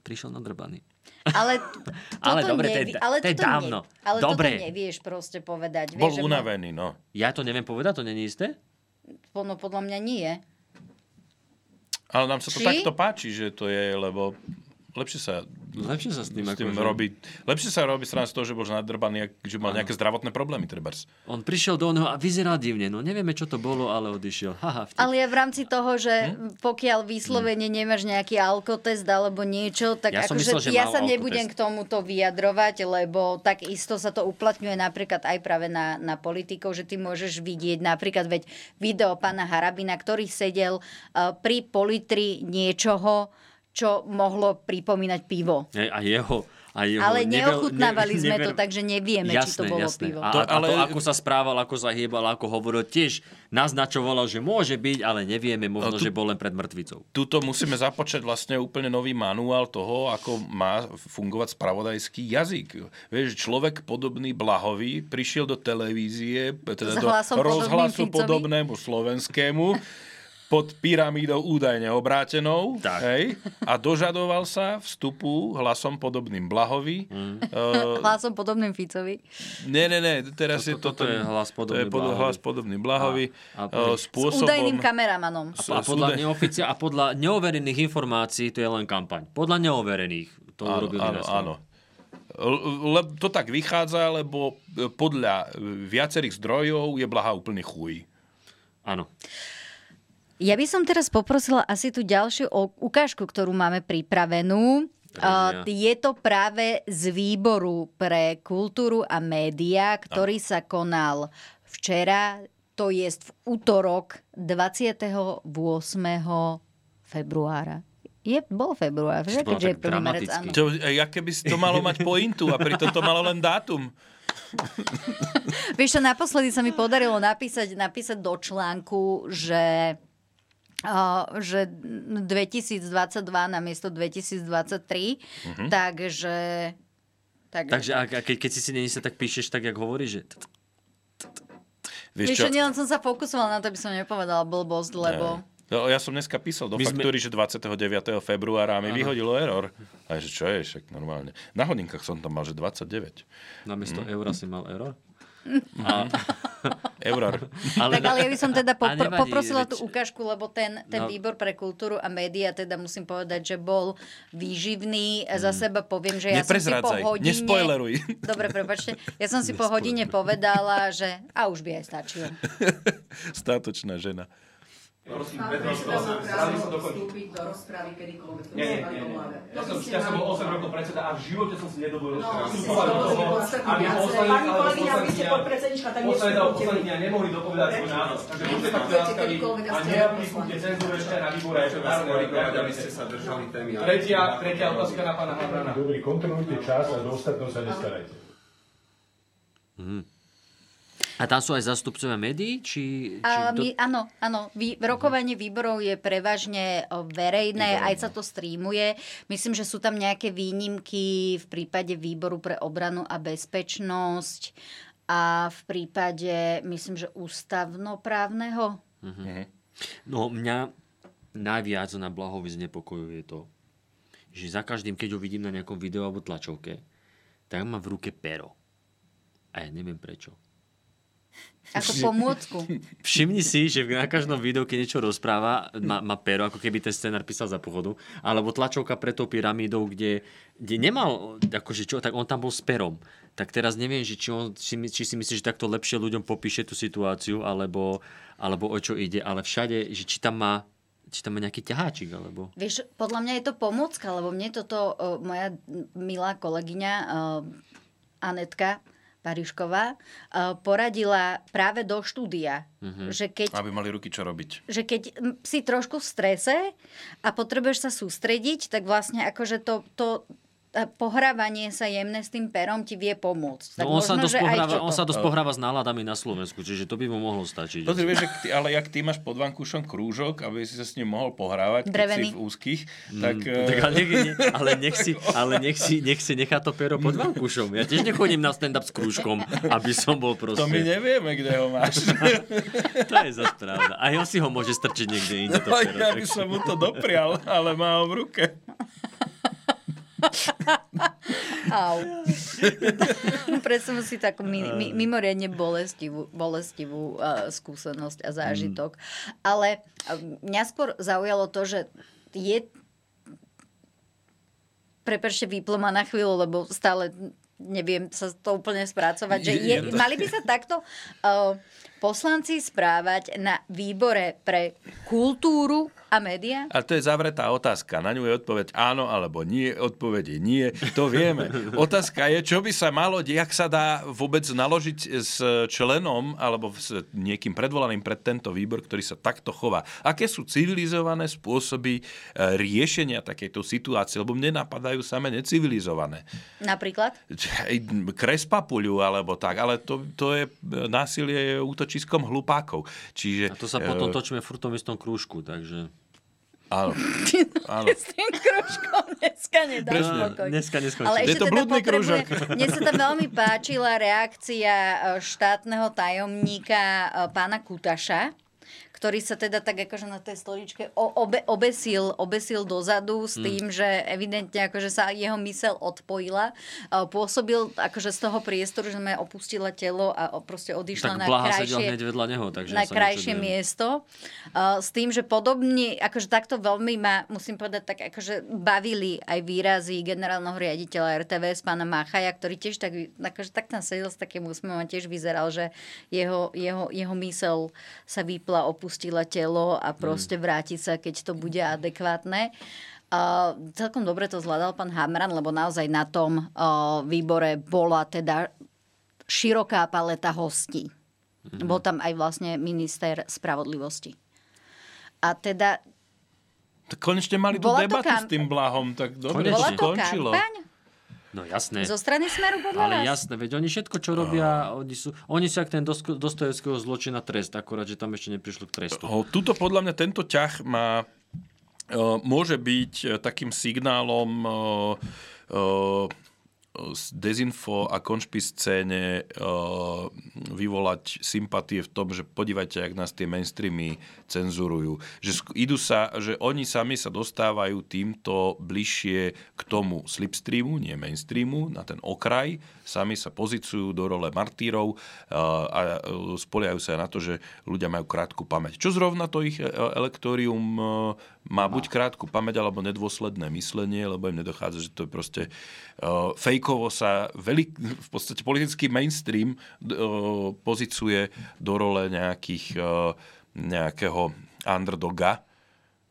prišiel nadrbaný. Ale, ale dobre, nevi- to, ale to je dávno. Ne, ale dobre. toto nevieš proste povedať. Bol vieš, unavený, no. Ja to neviem povedať, to není isté? No podľa mňa nie. Ale nám sa to Či? takto páči, že to je, lebo lepšie sa, lepšie sa s tým, s tým ako, robí. Lepšie sa robí strana z toho, že bol nadrbaný, že mal ano. nejaké zdravotné problémy, trebárs. On prišiel do neho a vyzeral divne. No nevieme, čo to bolo, ale odišiel. Haha, vtip. Ale je v rámci toho, že hm? pokiaľ vyslovene hm. nemáš nejaký alkotest alebo niečo, tak ja, akože myslel, ja sa nebudem k tomuto vyjadrovať, lebo tak isto sa to uplatňuje napríklad aj práve na, na politikov, že ty môžeš vidieť napríklad veď video pána Harabina, ktorý sedel uh, pri politri niečoho, čo mohlo pripomínať pivo. A jeho, a jeho ale neochutnávali nevel, sme nevel, to, takže nevieme, jasné, či to bolo jasné. pivo. A, to, ale... a to, ako sa správal, ako sa hýbal, ako hovoril, tiež naznačovalo, že môže byť, ale nevieme, možno, no, tu, že bol len pred mŕtvicou. Tuto musíme započať vlastne úplne nový manuál toho, ako má fungovať spravodajský jazyk. Vieš, človek podobný Blahovi prišiel do televízie, teda do rozhlasu podobnému slovenskému pod pyramídou údajne obrátenou tak. Hej, a dožadoval sa vstupu hlasom podobným Blahovi. Mm. Uh, hlasom podobným Ficovi? Nie, nie, nie, teraz to, je to, to, to je hlas podobný to je pod, Blahovi. hlas podobný Blahovi. A, a, uh, spôsobom, s údajným kameramanom. A, a, podľa neoficia, a podľa neoverených informácií to je len kampaň. Podľa neoverených to áno, urobili áno, áno. Le, to tak vychádza, lebo podľa viacerých zdrojov je Blaha úplne chuj. Áno. Ja by som teraz poprosila asi tú ďalšiu ukážku, ktorú máme pripravenú. Uh, je to práve z výboru pre kultúru a média, ktorý sa konal včera, to je v útorok 28. februára. Je, bol február, že? Keďže je prvý marec, áno. To, ja keby si to malo mať pointu a pritom to malo len dátum. Vieš čo, naposledy sa mi podarilo napísať, napísať do článku, že že 2022 na miesto 2023, uh-huh. takže... Tak, takže a, a keď, keď si si nenese, tak píšeš tak, jak hovoríš, že... Vieš čo, nielen som sa fokusovala na to, aby som nepovedala blbosť, lebo... No, ja som dneska písal do My faktúry, sme... že 29. februára a mi ano. vyhodilo error. A že čo je, však normálne. Na hodinkách som tam mal, že 29. Namiesto mm. eura si mal error? A... Euror. Ale, tak ale ja by som teda popr- poprosila tú ukážku, lebo ten, ten no. výbor pre kultúru a média, teda musím povedať, že bol výživný. Za mm. seba poviem, že ja som si po hodine... Nespoileruj. Dobre, prepačte. Ja som si po hodine povedala, že a už by aj stačilo. Státočná žena. Prosím, Petro, vstúpiť do rozpravy kedykoľvek. Nie, nie, nie. Ja som, ja som bol 8 rokov predseda a v živote som si nedovolil no, vstupovať do toho, aby poslanec Pani kolegyňa, vy ste podpredsednička, tak nestúpte. nemohli dopovedať svoj názor. Takže buďte takto láskaví a neaplikujte cenzúru ešte na výbore. Aby ste sa držali témy. Tretia, tretia otázka na pána Havrana. Dobrý, kontrolujte čas a do ostatného sa nestarajte. Mhm. A tam sú aj zastupcovia médií? Či, či a my, to... Áno, áno. Vy, rokovanie výborov je prevažne verejné, aj sa to streamuje. Myslím, že sú tam nejaké výnimky v prípade výboru pre obranu a bezpečnosť a v prípade, myslím, že ústavnoprávneho. Uh-huh. No mňa najviac na Blahovi znepokojuje to, že za každým, keď ho vidím na nejakom videu alebo tlačovke, tak má v ruke pero. A ja neviem prečo. Ako pomôcku. Všimni si, že na každom videu, keď niečo rozpráva, má, má pero, ako keby ten scenár písal za pochodu, alebo tlačovka pre tou pyramídou, kde, kde nemal, akože čo, tak on tam bol s perom. Tak teraz neviem, že či, on, či, či si myslí, že takto lepšie ľuďom popíše tú situáciu, alebo, alebo o čo ide, ale všade, že či tam má či tam má nejaký ťaháčik, alebo... Vieš, podľa mňa je to pomôcka, lebo mne toto uh, moja milá kolegyňa uh, Anetka Parišková, eh, poradila práve do štúdia. Mm-hmm. Že keď, Aby mali ruky čo robiť. Že keď si trošku v strese a potrebuješ sa sústrediť, tak vlastne akože to, to pohrávanie sa jemné s tým perom ti vie pomôcť. Tak no on, možno, sa dosť pohráva, on sa dosť pohráva s náladami na Slovensku, čiže to by mu mohlo stačiť. Pozri, vieš, ty, ale jak ty máš pod vankúšom krúžok, aby si sa s ním mohol pohrávať, Drevený. keď si v úzkých, mm, tak... tak ale, nech, ne, ale, nech si, ale nech si, nech si nechá to pero pod vankúšom. Ja tiež nechodím na stand-up s krúžkom, aby som bol proste... To my nevieme, kde ho máš. to je zase pravda. Aj on si ho môže strčiť niekde inde. To no, pero, ja by som mu to doprial, ale má ho v ruke. Au. Predstavujem si takú mi, mi, mimoriadne bolestivú, bolestivú uh, skúsenosť a zážitok. Mm. Ale uh, mňa skôr zaujalo to, že je Prepačte, vyplo ma na chvíľu, lebo stále neviem sa to úplne spracovať. Že je, mali by sa takto uh, poslanci správať na výbore pre kultúru a média? A to je zavretá otázka. Na ňu je odpoveď áno alebo nie. Odpovede nie. To vieme. Otázka je, čo by sa malo, jak sa dá vôbec naložiť s členom alebo s niekým predvolaným pred tento výbor, ktorý sa takto chová. Aké sú civilizované spôsoby e, riešenia takejto situácie? Lebo mne napadajú same necivilizované. Napríklad? Kres papuľu alebo tak. Ale to, to je násilie útočiskom hlupákov. Čiže, a to sa potom e, točíme v tom istom krúžku, takže... Áno. áno. S tým kružkom dneska nedá spokoj. Dneska neskončí. Ale ešte je to teda blúdny kružok. Mne sa tam veľmi páčila reakcia e, štátneho tajomníka e, pána Kutaša, ktorý sa teda tak akože na tej stoličke obe, obesil, obesil dozadu s hmm. tým, mm. že evidentne akože sa jeho mysel odpojila. Pôsobil akože z toho priestoru, že sme opustila telo a proste odišla tak na krajšie, vedľa neho, takže na krajšie miesto. S tým, že podobne, akože takto veľmi ma, musím povedať, tak akože bavili aj výrazy generálneho riaditeľa RTVS, pána Machaja, ktorý tiež tak, akože tak tam sedel s takým úsmevom a tiež vyzeral, že jeho, jeho, jeho mysel sa vypla, opustila telo a proste mm. vráti sa, keď to bude adekvátne. Uh, celkom dobre to zvládal pán Hamran, lebo naozaj na tom uh, výbore bola teda široká paleta hostí. Mm-hmm. Bol tam aj vlastne minister spravodlivosti. A teda... Tak konečne mali tú debatu kam... s tým blahom, tak dobre, Bola to skončilo. Kampaň? No jasné. Zo strany Smeru podľa Ale vás? jasné, veď oni všetko, čo robia, oh. oni sú, oni sú ak ten Dostojevského zločina trest, akurát, že tam ešte neprišlo k trestu. Oh, tuto podľa mňa tento ťah má, uh, môže byť uh, takým signálom uh, uh, dezinfo a konšpi scéne uh, vyvolať sympatie v tom, že podívajte, ak nás tie mainstreamy cenzurujú. Že idú sa, že oni sami sa dostávajú týmto bližšie k tomu slipstreamu, nie mainstreamu, na ten okraj, sami sa pozicujú do role martírov uh, a uh, spoliajú sa na to, že ľudia majú krátku pamäť. Čo zrovna to ich elektórium uh, má buď krátku pamäť alebo nedôsledné myslenie, lebo im nedochádza, že to je proste fejkovo sa veľk, v podstate politický mainstream pozicuje do role nejakých, nejakého underdoga.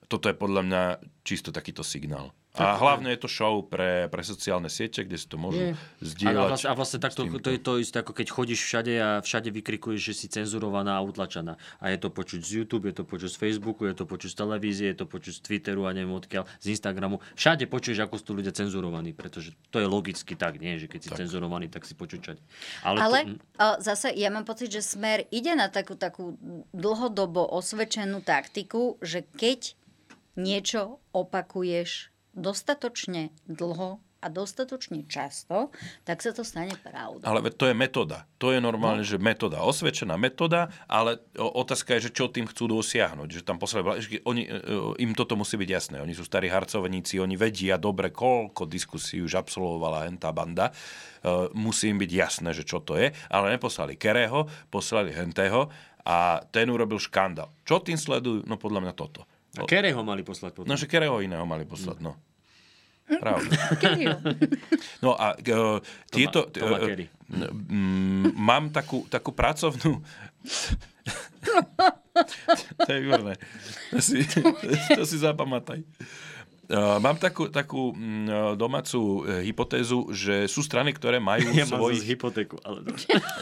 Toto je podľa mňa čisto takýto signál. A hlavne je to show pre, pre sociálne siete, kde si to môžu zdieľať. A vlastne, a vlastne takto, to je to isté, ako keď chodíš všade a všade vykrikuješ, že si cenzurovaná a utlačaná. A je to počuť z YouTube, je to počuť z Facebooku, je to počuť z televízie, je to počuť z Twitteru a neviem odkiaľ, z Instagramu. Všade počuješ, ako sú ľudia cenzurovaní, pretože to je logicky tak, nie? že keď si tak. cenzurovaný, tak si počuť Ale, Ale to... Hm. zase ja mám pocit, že Smer ide na takú, takú dlhodobo osvedčenú taktiku, že keď niečo opakuješ dostatočne dlho a dostatočne často, tak sa to stane pravdou. Ale to je metóda. To je normálne, no. že metóda. Osvedčená metóda, ale otázka je, že čo tým chcú dosiahnuť. Že tam poslali, že oni, e, im toto musí byť jasné. Oni sú starí harcovníci, oni vedia dobre, koľko diskusí už absolvovala hentá banda. E, musí im byť jasné, že čo to je. Ale neposlali Kereho, poslali hentého a ten urobil škandál. Čo tým sledujú? No podľa mňa toto. A Kereho mali poslať potom. No, že Kereho iného mali poslať, no. Pravda. no a uh, tieto... Toma, Toma uh, mám takú, takú pracovnú... to je výborné. To si, to si zapamätaj. Uh, mám takú, takú uh, domácu uh, hypotézu, že sú strany, ktoré majú ja. Mám hypotéku, ale...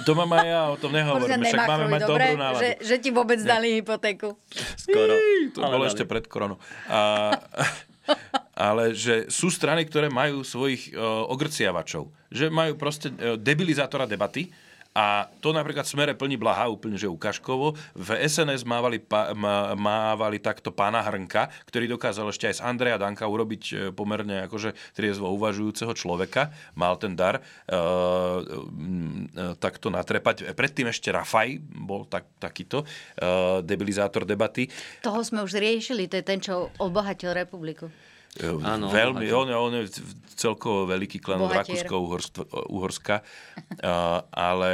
to mám aj ja, o tom nehovorím. Však máme mať dobre, dobrú náladu. Že, že ti vôbec Nie. dali hypotéku. Skoro. to ale bolo dali. ešte pred koronou. A, ale že sú strany, ktoré majú svojich uh, ogrciavačov. Že majú proste uh, debilizátora debaty, a to napríklad smere plní blaha úplne, že ukážkovo. V SNS mávali, pa, mávali takto pána Hrnka, ktorý dokázal ešte aj z Andreja Danka urobiť e, pomerne akože triezvo uvažujúceho človeka. Mal ten dar e, e, takto natrepať. Predtým ešte Rafaj bol tak, takýto e, debilizátor debaty. Toho sme už riešili, to je ten, čo obohatil republiku. Áno, veľmi, on, on je celkovo veľký klan Rakúsko-Uhorska, ale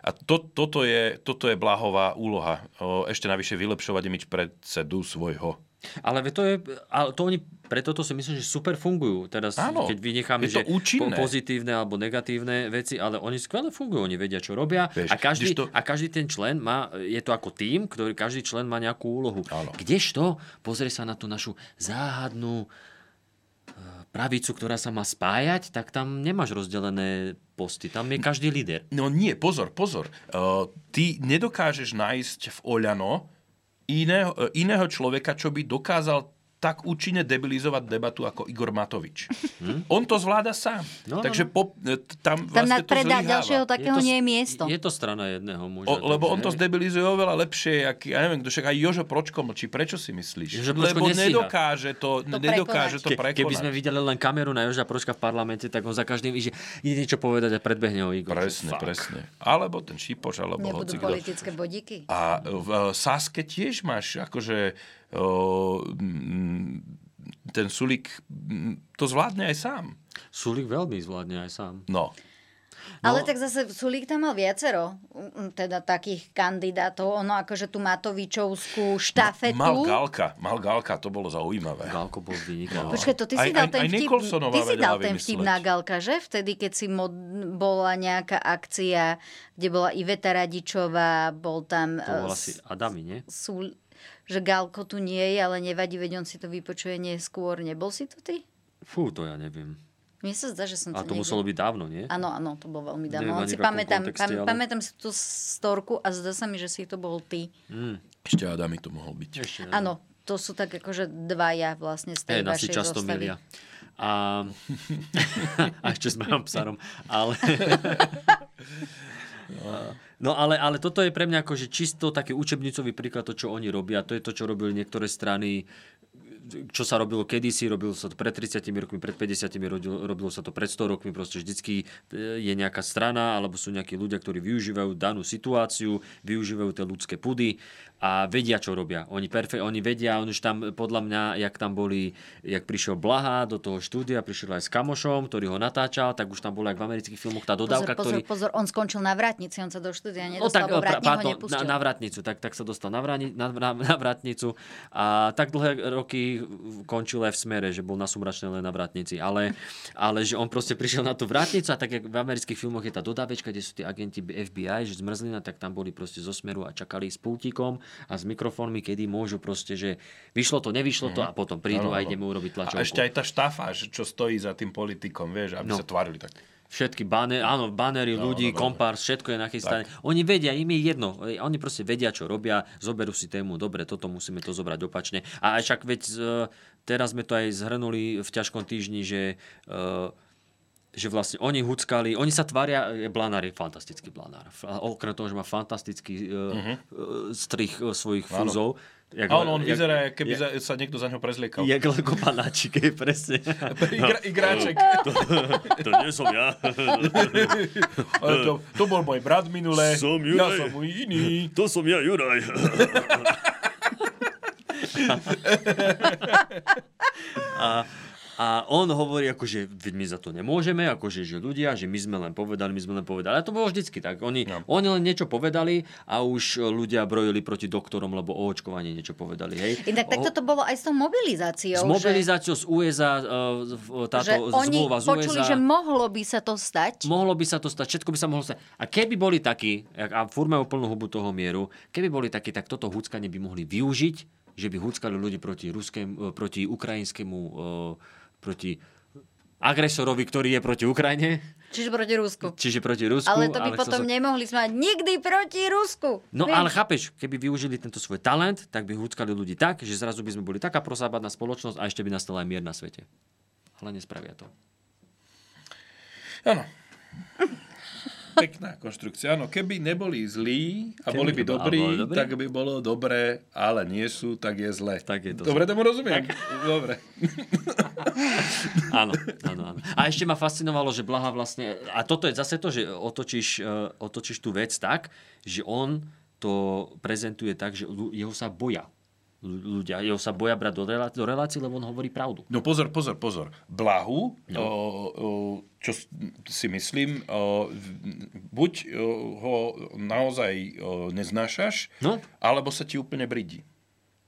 a to, toto, je, toto je blahová úloha. Ešte navyše vylepšovať imič predsedu svojho. Ale to je, ale to oni, preto to si myslím, že super fungujú. Teraz, Áno, keď vynecháme, že účinné. pozitívne alebo negatívne veci, ale oni skvele fungujú, oni vedia, čo robia. Vieš, a, každý, to... a každý ten člen má, je to ako tým, ktorý každý člen má nejakú úlohu. Áno. Kdežto, pozrie sa na tú našu záhadnú e, pravicu, ktorá sa má spájať, tak tam nemáš rozdelené posty. Tam je každý líder. No nie, pozor, pozor. Uh, ty nedokážeš nájsť v Oľano iného, iného človeka, čo by dokázal tak účinne debilizovať debatu ako Igor Matovič. Hm? On to zvláda sám. No, no Takže no. po, e, tam vlastne tam to zlyháva. ďalšieho takého je to, nie je miesto. Je to strana jedného muža. O, lebo on to zdebilizuje oveľa lepšie, jak, ja neviem, však aj Jožo Pročko mlčí. Prečo si myslíš? Jožo lebo nesíha. nedokáže to, to nedokáže to prekonať. Keby sme videli len kameru na Joža Pročka v parlamente, tak on za každým že ide niečo povedať a predbehne ho Igor. Presne, Fuck. presne. Alebo ten Šipoš, alebo Nebudú hocikdo. politické bodíky. A v Saske tiež máš akože ten Sulik to zvládne aj sám. Sulik veľmi zvládne aj sám. No. No. Ale tak zase Sulík tam mal viacero teda takých kandidátov. Ono akože tú Matovičovskú štafetu. Mal Galka, mal Galka, to bolo zaujímavé. Galko bol vynikavý. Počkaj, to ty si dal ten vtip, ty si dal ten vtip na Galka, že? Vtedy, keď si mod, bola nejaká akcia, kde bola Iveta Radičová, bol tam... To bol uh, asi Adami, nie? Sul, že Galko tu nie je, ale nevadí, veď on si to vypočuje neskôr. Nebol si to ty? Fú, to ja neviem. Mne sa zdá, že som to A to niekde... muselo byť dávno, nie? Áno, áno, to bolo veľmi dávno. si pamätám, kontexte, ale... pamätám si tú storku a zdá sa mi, že si to bol ty. Mm. Ešte Adami to mohol byť. Ešte, áno, to sú tak akože dvaja vlastne z tej hey, vašej často zostavy. milia. A, a ešte s mojom psarom. Ale... No ale, ale toto je pre mňa akože čisto taký učebnicový príklad to, čo oni robia. To je to, čo robili niektoré strany čo sa robilo kedysi, robilo sa to pred 30 rokmi, pred 50 robilo, robilo sa to pred 100 rokmi, proste vždycky e, je nejaká strana alebo sú nejakí ľudia, ktorí využívajú danú situáciu, využívajú tie ľudské pudy a vedia, čo robia. Oni, perfe- oni vedia, on už tam, podľa mňa, jak tam boli, jak prišiel Blaha do toho štúdia, prišiel aj s kamošom, ktorý ho natáčal, tak už tam bol aj v amerických filmoch tá dodávka, pozor, pozor, ktorý... Pozor, on skončil na vrátnici, on sa do štúdia nedostal, no, tak, pardon, na, na vrátnicu, tak, tak sa dostal na, vrani, na, na, na vrátnicu. A tak dlhé roky končil aj v smere, že bol na sumračnej len na vrátnici, ale, ale že on proste prišiel na tú vrátnicu a tak, jak v amerických filmoch je tá dodávečka, kde sú tí agenti FBI, že zmrzlina, tak tam boli proste zo smeru a čakali s pultíkom a s mikrofónmi, kedy môžu proste, že vyšlo to, nevyšlo to mhm. a potom prídu ano, a ideme urobiť tlačovku. A ešte aj tá štafa, čo stojí za tým politikom, vieš, aby no. sa tvárili tak. Všetky banery, áno, banery no, ľudí, no, no, kompárs, všetko je nachystané. Tak. Oni vedia, im je jedno. Oni proste vedia, čo robia, zoberú si tému, dobre, toto musíme to zobrať opačne. A aj však veď teraz sme to aj zhrnuli v ťažkom týždni, že uh, že vlastne oni huckali, oni sa tvária, je Blanár je fantastický Blanár. Okrem toho, že má fantastický uh, uh-huh. strich uh, svojich fúzov. Jak, a on, jak, vyzerá, keby jak, sa niekto za ňo prezliekal. Jak Lego panáčik, presne. Igra, igráček. To, to nie som ja. to, to bol môj brat minule. Som Juraj. Ja som iný. To som ja, Juraj. a, a on hovorí, akože my za to nemôžeme, akože že ľudia, že my sme len povedali, my sme len povedali. A to bolo vždycky tak. Oni, no. oni len niečo povedali a už ľudia brojili proti doktorom, lebo o očkovanie niečo povedali. Hej. Inak tak toto bolo aj s tou mobilizáciou. S mobilizáciou že... z USA, e, táto že oni zmluva z počuli, USA. že mohlo by sa to stať. Mohlo by sa to stať, všetko by sa mohlo stať. A keby boli takí, a furt majú plnú hubu toho mieru, keby boli takí, tak toto húckanie by mohli využiť, že by húckali ľudí proti, ruskému, proti ukrajinskému uh, proti agresorovi, ktorý je proti Ukrajine. Čiže proti Rusku. Čiže proti Rusku. Ale to by ale potom sa... nemohli sme nikdy proti Rusku. No Víš? ale chápeš, keby využili tento svoj talent, tak by húckali ľudí tak, že zrazu by sme boli taká prosábadná spoločnosť a ešte by nastala aj mier na svete. Ale nespravia to. Áno. Pekná konštrukcia. Áno, keby neboli zlí a keby boli by dobrí, boli tak by bolo dobré, ale nie sú, tak je zle. Tak je to Dobre tomu rozumiem. Tak. Dobre. áno, áno, áno. A ešte ma fascinovalo, že Blaha vlastne... A toto je zase to, že otočíš, uh, otočíš tú vec tak, že on to prezentuje tak, že jeho sa boja ľudia. Jeho sa boja brať do, relá- do relácií, lebo on hovorí pravdu. No pozor, pozor, pozor. Blahu, no. o, o, čo si myslím, o, buď o, ho naozaj o, neznášaš, no. alebo sa ti úplne bridí.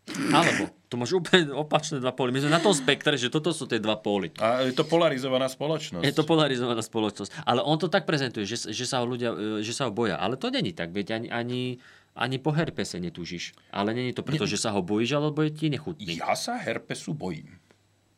Alebo, to máš úplne opačné dva póly. My sme na tom spektre, že toto sú tie dva póly. A je to polarizovaná spoločnosť. Je to polarizovaná spoločnosť. Ale on to tak prezentuje, že, že sa ho ľudia, že sa ho boja. Ale to není tak, veď ani, ani ani po herpese netúžiš. Ale je to preto, že sa ho bojíš, alebo je ti nechutný. Ja sa herpesu bojím.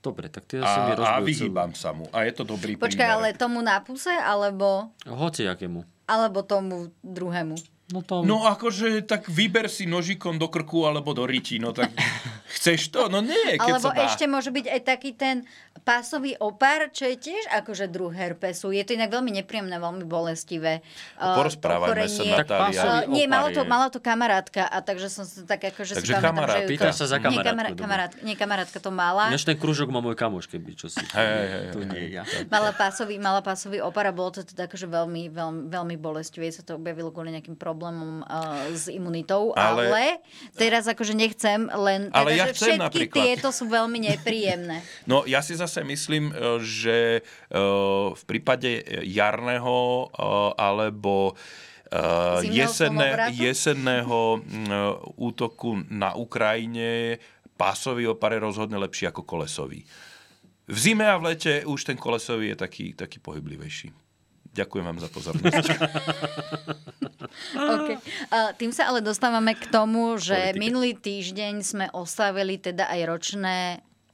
Dobre, tak ty asi mi A vyhýbam sa mu. A je to dobrý Počkaj, prímer. ale tomu na puse, alebo... Hoci akému. Alebo tomu druhému. No, tom... no akože tak vyber si nožikom do krku alebo do ryti, no tak Chceš to? No nie, keď Alebo sa dá. ešte môže byť aj taký ten pásový opar, čo je tiež akože druh herpesu. Je to inak veľmi nepríjemné, veľmi bolestivé. uh, Porozprávajme sa. Natália. Uh, nie, mala to, mala to kamarátka a takže som sa tak akože Takže si pamätám, že to... Pýtaš sa za nie, kamarátku, kamarát, dobre. kamarát, nie, kamarátka to mala. Ten kružok má môj kamoš, keby čo si. Hej, hej, hej, To nie ja. Mala pásový, mala pásový opar a bolo to teda akože veľmi, veľmi, veľmi bolestivé. Sa to objavilo kvôli nejakým problémom uh, s imunitou. Ale... Ale- teraz akože nechcem len... Ale teda, ja chcem všetky napríklad. tieto sú veľmi nepríjemné. No ja si zase myslím, e, že e, v prípade jarného e, alebo e, Zimného jesenné, jesenného útoku na Ukrajine pásový opar je rozhodne lepší ako kolesový. V zime a v lete už ten kolesový je taký, taký pohyblivejší. Ďakujem vám za pozornosť. Okay. Tým sa ale dostávame k tomu, že Politika. minulý týždeň sme oslavili teda aj ročné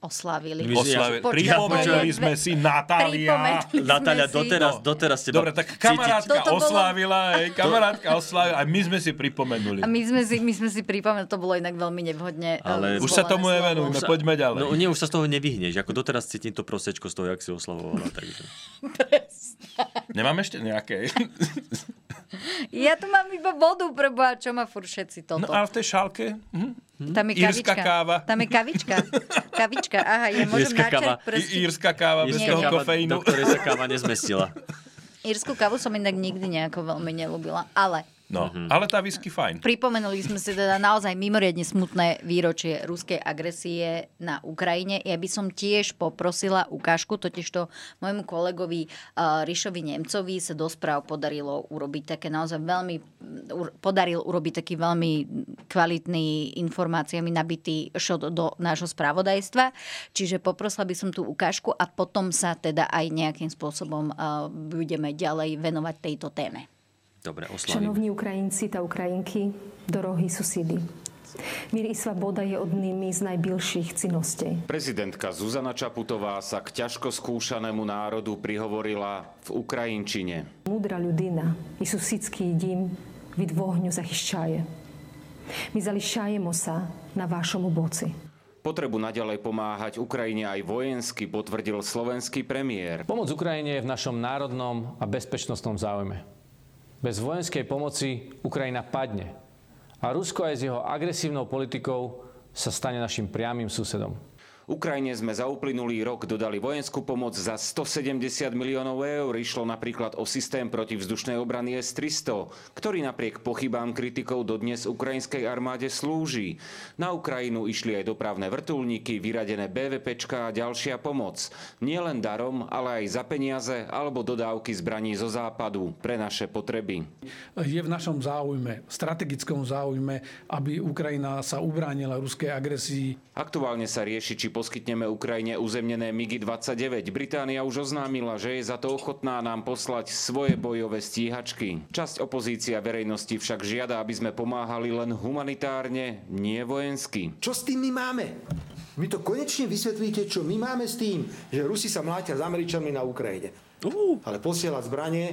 oslavili. Oslavili. Pripomenuli sme si Natália. Natália, si- doteraz, doteraz teba Dobre, tak kamarátka bolo- oslávila, hej, kamarátka oslávila a my sme si pripomenuli. A my sme si, my sme si pripomenuli, to bolo inak veľmi nevhodne Ale- uh, Už sa tomu nevenujme, poďme ďalej. No nie, už sa z toho nevyhneš. Ako doteraz cítim to prosečko z toho, jak si oslavovala. Takže. Nemám ešte nejaké? Ja tu mám iba vodu, preboha, čo má furt všetci toto. No ale v tej šálke? Hm? Tam je Írska kavička. káva. Tam je kavička. Kavička, aha, ja môžem Írska káva. načať prst. I- Írska káva bez toho kofeínu. do ktorej sa káva nezmestila. Írsku kávu som inak nikdy nejako veľmi nelúbila, ale No, ale tá whisky fajn. Pripomenuli sme si teda naozaj mimoriadne smutné výročie ruskej agresie na Ukrajine. Ja by som tiež poprosila ukážku, totižto môjmu kolegovi uh, Rišovi Nemcovi sa do správ podarilo urobiť také naozaj veľmi, ur- podaril urobiť taký veľmi kvalitný informáciami nabitý šot do nášho spravodajstva. Čiže poprosila by som tú ukážku a potom sa teda aj nejakým spôsobom uh, budeme ďalej venovať tejto téme. Dobre, oslavím. Шановні українці та українки, дорогі сусіди. Мір і свобода є одними з найбільших цінностей. Prezidentka Zuzana Čaputová sa k ťažko skúšanému národu prihovorila v Ukrajinčine. Мудра людина і сусідський дім від вогню захищає. Ми залишаємося на вашому боці. Potrebu naďalej pomáhať Ukrajine aj vojensky potvrdil slovenský premiér. Pomoc Ukrajine je v našom národnom a bezpečnostnom záujme. Bez vojenskej pomoci Ukrajina padne a Rusko aj s jeho agresívnou politikou sa stane našim priamým susedom. Ukrajine sme za uplynulý rok dodali vojenskú pomoc za 170 miliónov eur. Išlo napríklad o systém protivzdušnej obrany S-300, ktorý napriek pochybám kritikov dodnes ukrajinskej armáde slúži. Na Ukrajinu išli aj dopravné vrtulníky, vyradené BVPčka a ďalšia pomoc. Nie len darom, ale aj za peniaze alebo dodávky zbraní zo západu pre naše potreby. Je v našom záujme, strategickom záujme, aby Ukrajina sa ubránila ruskej agresii. Aktuálne sa rieši, či poskytneme Ukrajine uzemnené MiG-29. Británia už oznámila, že je za to ochotná nám poslať svoje bojové stíhačky. Časť opozícia verejnosti však žiada, aby sme pomáhali len humanitárne, nie vojensky. Čo s tým my máme? Vy to konečne vysvetlíte, čo my máme s tým, že Rusi sa mlátia s Američanmi na Ukrajine. Ale posielať zbranie,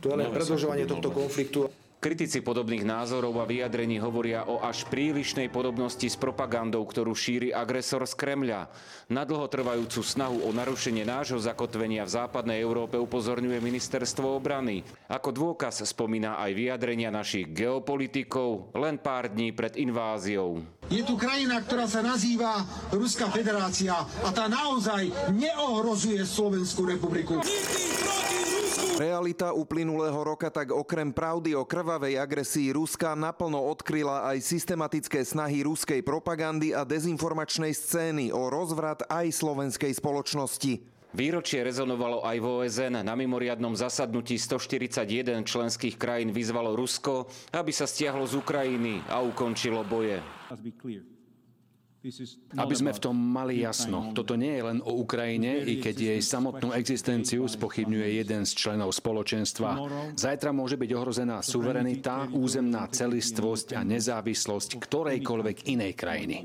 to je len No, predlžovanie tohto konfliktu. Kritici podobných názorov a vyjadrení hovoria o až prílišnej podobnosti s propagandou, ktorú šíri agresor z Kremľa. Na dlhotrvajúcu snahu o narušenie nášho zakotvenia v západnej Európe upozorňuje ministerstvo obrany. Ako dôkaz spomína aj vyjadrenia našich geopolitikov len pár dní pred inváziou. Je tu krajina, ktorá sa nazýva Ruská federácia a tá naozaj neohrozuje Slovenskú republiku. Realita uplynulého roka tak okrem pravdy o krvavej agresii Ruska naplno odkryla aj systematické snahy ruskej propagandy a dezinformačnej scény o rozvrat aj slovenskej spoločnosti. Výročie rezonovalo aj v OSN. Na mimoriadnom zasadnutí 141 členských krajín vyzvalo Rusko, aby sa stiahlo z Ukrajiny a ukončilo boje. Aby sme v tom mali jasno, toto nie je len o Ukrajine, i keď jej samotnú existenciu spochybňuje jeden z členov spoločenstva. Zajtra môže byť ohrozená suverenita, územná celistvosť a nezávislosť ktorejkoľvek inej krajiny.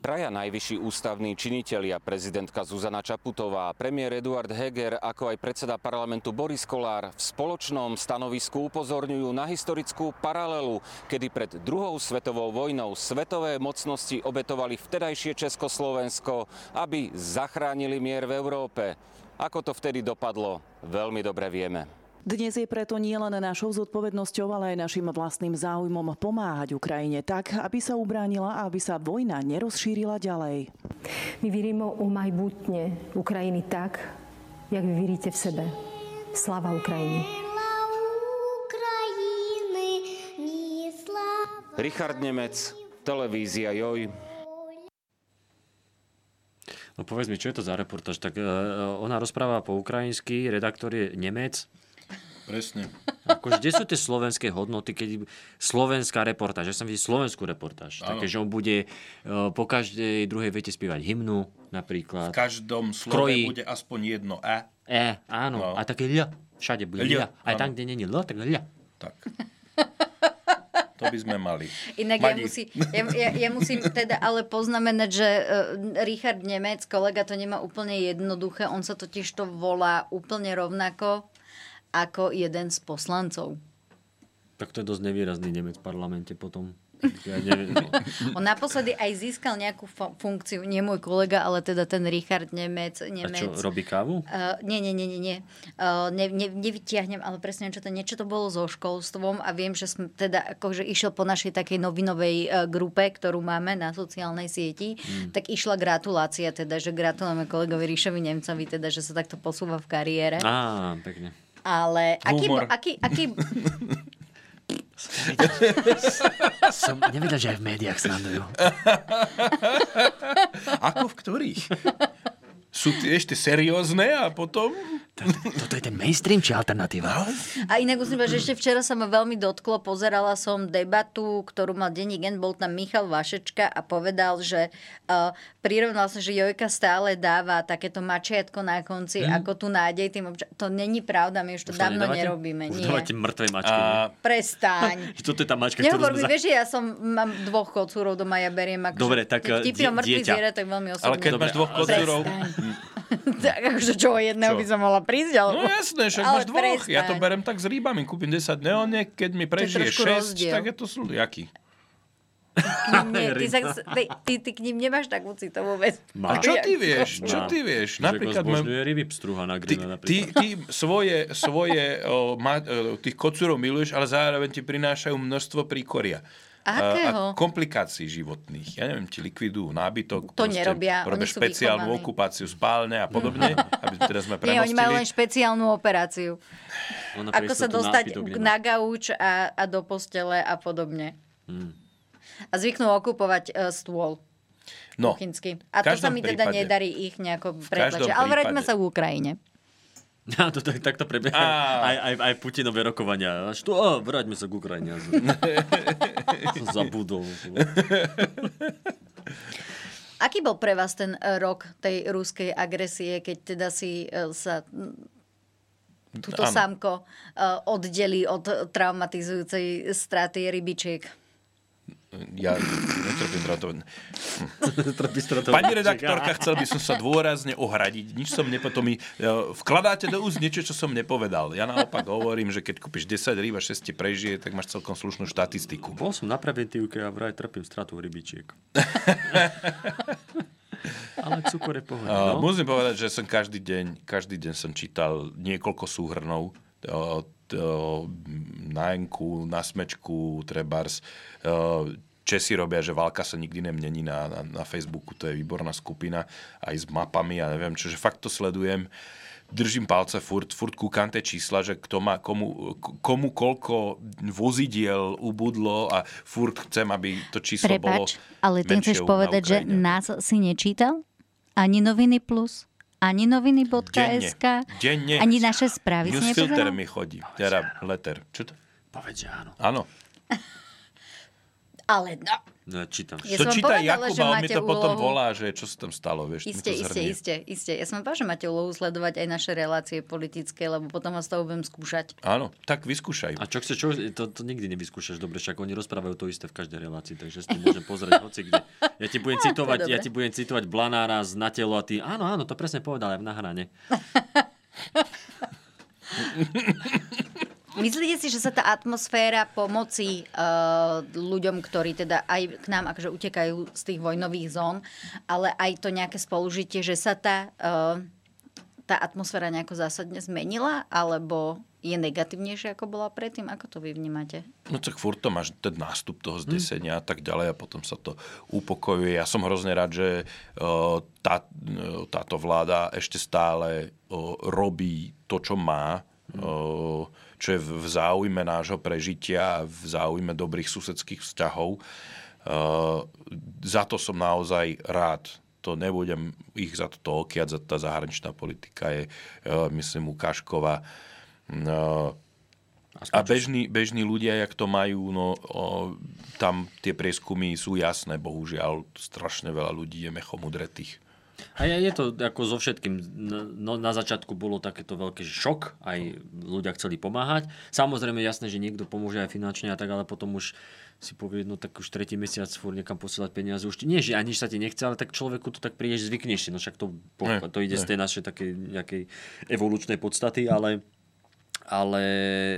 Traja najvyšší ústavní činitelia, prezidentka Zuzana Čaputová, premiér Eduard Heger, ako aj predseda parlamentu Boris Kolár v spoločnom stanovisku upozorňujú na historickú paralelu, kedy pred druhou svetovou vojnou svetové mocnosti obetovali vtedajšie Československo, aby zachránili mier v Európe. Ako to vtedy dopadlo, veľmi dobre vieme. Dnes je preto nielen našou zodpovednosťou, ale aj našim vlastným záujmom pomáhať Ukrajine tak, aby sa ubránila a aby sa vojna nerozšírila ďalej. My vírime o majbutne Ukrajiny tak, jak vy víte v sebe. Slava Ukrajine. Richard Nemec, televízia Joj. No povedz mi, čo je to za reportáž? Tak uh, ona rozpráva po ukrajinsky, redaktor je Nemec, Presne. Akože, kde sú tie slovenské hodnoty, keď slovenská reportáž, ja som videl slovenskú reportáž, také, že on bude uh, po každej druhej vete spievať hymnu napríklad. V každom slove krojí. bude aspoň jedno E. E, áno. No. A také ľa. Všade bude ľa. Aj tam, kde není L, tak ľa. Tak. To by sme mali. Inak ja, musí, ja, ja, ja musím teda ale poznamenať, že uh, Richard Nemec, kolega, to nemá úplne jednoduché. On sa totiž to volá úplne rovnako ako jeden z poslancov. Tak to je dosť nevýrazný Nemec v parlamente potom. Ja neviem. On naposledy aj získal nejakú funkciu, nie môj kolega, ale teda ten Richard Nemec. Nemec. A čo, robí kávu? Uh, nie, nie, nie, nie. nie. Uh, ne, ne, nevytiahnem, ale presne čo to, niečo to bolo so školstvom a viem, že som teda akože išiel po našej takej novinovej uh, grupe, ktorú máme na sociálnej sieti, hmm. tak išla gratulácia teda, že gratulujeme kolegovi Ríšovi Nemcovi, teda, že sa takto posúva v kariére. Á, pekne. Ale aký, aký, aký... Som nevedel, že aj v médiách srandujú. Ako v ktorých? Sú tie ešte seriózne a potom toto je ten mainstream či alternatíva? No. A inak musím povedať, že ešte včera sa ma veľmi dotklo, pozerala som debatu, ktorú mal denní gen, bol tam Michal Vašečka a povedal, že uh, prirovnal sa, že Jojka stále dáva takéto mačiatko na konci, hmm. ako tu nádej tým obča- To není pravda, my už to už dávno nedávate? nerobíme. Už nie. dávate mŕtve mačky. A... Prestaň. Toto je tá mačka, Nehovor mi, vieš, že ja som, mám dvoch kocúrov doma, ja beriem ako... Dobre, tak vtipy o mŕtvych zviera, tak veľmi osobne. Ale keď máš dvoch kocúrov... tak, akože čo, jedného čo? by som mohla prísť, ale... No jasné, však máš dvoch. Prestaň. Ja to berem tak s rýbami. Kúpim 10 neoniek, keď mi prežije 6, rozdiel. tak je to sú jaký. Nie, ty, sa, ty, ty, ty k ním nemáš takú citovú vec. A čo ty vieš? Čo ty vieš? Napríklad... Zbožňuje ryby pstruha na ty, ty, ty svoje, svoje o, ma, o, tých kocúrov miluješ, ale zároveň ti prinášajú množstvo príkoria. Akého? A komplikácií životných. Ja neviem, ti likvidujú nábytok. To proste, nerobia. Robia špeciálnu vychovaní. okupáciu spálne a podobne, aby teda sme premostili. Nie, oni majú len špeciálnu operáciu. Ona Ako sa dostať na gauč a, a do postele a podobne. Hmm. A zvyknú okupovať uh, stôl. No, kuchynský. A to sa mi teda prípade. nedarí ich nejako pretlačiť. Ale vráťme sa v Ukrajine. Ja, to, to prebieha aj, aj, aj Putinové rokovania. Až tu, oh, vráťme sa k Ukrajine. Zabudol. Aký bol pre vás ten rok tej ruskej agresie, keď teda si uh, sa túto ano. sámko uh, oddelí od traumatizujúcej straty rybičiek? Ja netrpím ratovať. Pani redaktorka, chcel by som sa dôrazne ohradiť. Nič som nepovedal. Mi, vkladáte do úst niečo, čo som nepovedal. Ja naopak hovorím, že keď kúpiš 10 rýb a 6 prežije, tak máš celkom slušnú štatistiku. Bol som na preventívke a vraj trpím stratu rybičiek. Ale cukor je pohode, no? Musím povedať, že som každý deň, každý deň som čítal niekoľko súhrnov na Enku, na Smečku, Trebars. Česi robia, že válka sa nikdy nemení na, na, na Facebooku, to je výborná skupina, aj s mapami a neviem čo, že fakt to sledujem. Držím palce furt, furt kúkam tie čísla, že kto má, komu, komu koľko vozidiel ubudlo a furt chcem, aby to číslo Prepač, bolo ale ty chceš povedať, že nás si nečítal? Ani noviny plus? Ani noviny.sk, denne, ani naše správy. Newsfilter mi chodí, teda letter. Čo to? Povedz, áno. Áno. Ale no. No, čítam. Ja to číta že Jakuba, on mi to potom úlohu. volá, že čo sa tam stalo, vieš. Isté, isté, isté, isté. Ja som vám povedala, že máte úlohu sledovať aj naše relácie politické, lebo potom vás to budem skúšať. Áno, tak vyskúšaj. A čo chce, čo, to, to nikdy nevyskúšaš dobre, však oni rozprávajú to isté v každej relácii, takže si to môžem pozrieť hoci kde. Ja ti budem citovať, ja ti budem citovať Blanára z Na telo a ty, áno, áno, to presne povedal aj v nahrane. Myslíte si, že sa tá atmosféra pomoci uh, ľuďom, ktorí teda aj k nám akože utekajú z tých vojnových zón, ale aj to nejaké spolužitie, že sa tá, uh, tá atmosféra nejako zásadne zmenila, alebo je negatívnejšia, ako bola predtým? Ako to vy vnímate? No tak furt to máš ten nástup toho zdesenia a tak ďalej a potom sa to upokojuje. Ja som hrozne rád, že uh, tá, táto vláda ešte stále robí to, čo má, uh, čo je v záujme nášho prežitia a v záujme dobrých susedských vzťahov. Uh, za to som naozaj rád. To nebudem ich za to okiať, za tá zahraničná politika je, uh, myslím, ukážková. Uh, a bežní, bežní ľudia, jak to majú, no o, tam tie prieskumy sú jasné, bohužiaľ, strašne veľa ľudí je mechom udretých. A je je to ako so všetkým. No, na začiatku bolo takéto veľké šok, aj ľudia chceli pomáhať. Samozrejme jasné, že niekto pomôže aj finančne a tak, ale potom už si povie, no tak už tretí mesiac fúr niekam posielať peniaze. Už nie, že aniž sa ti nechce, ale tak človeku to tak prídeš, zvykneš. No však to, Ne, to ide ne. z tej našej takej nejakej evolučnej podstaty, ale ale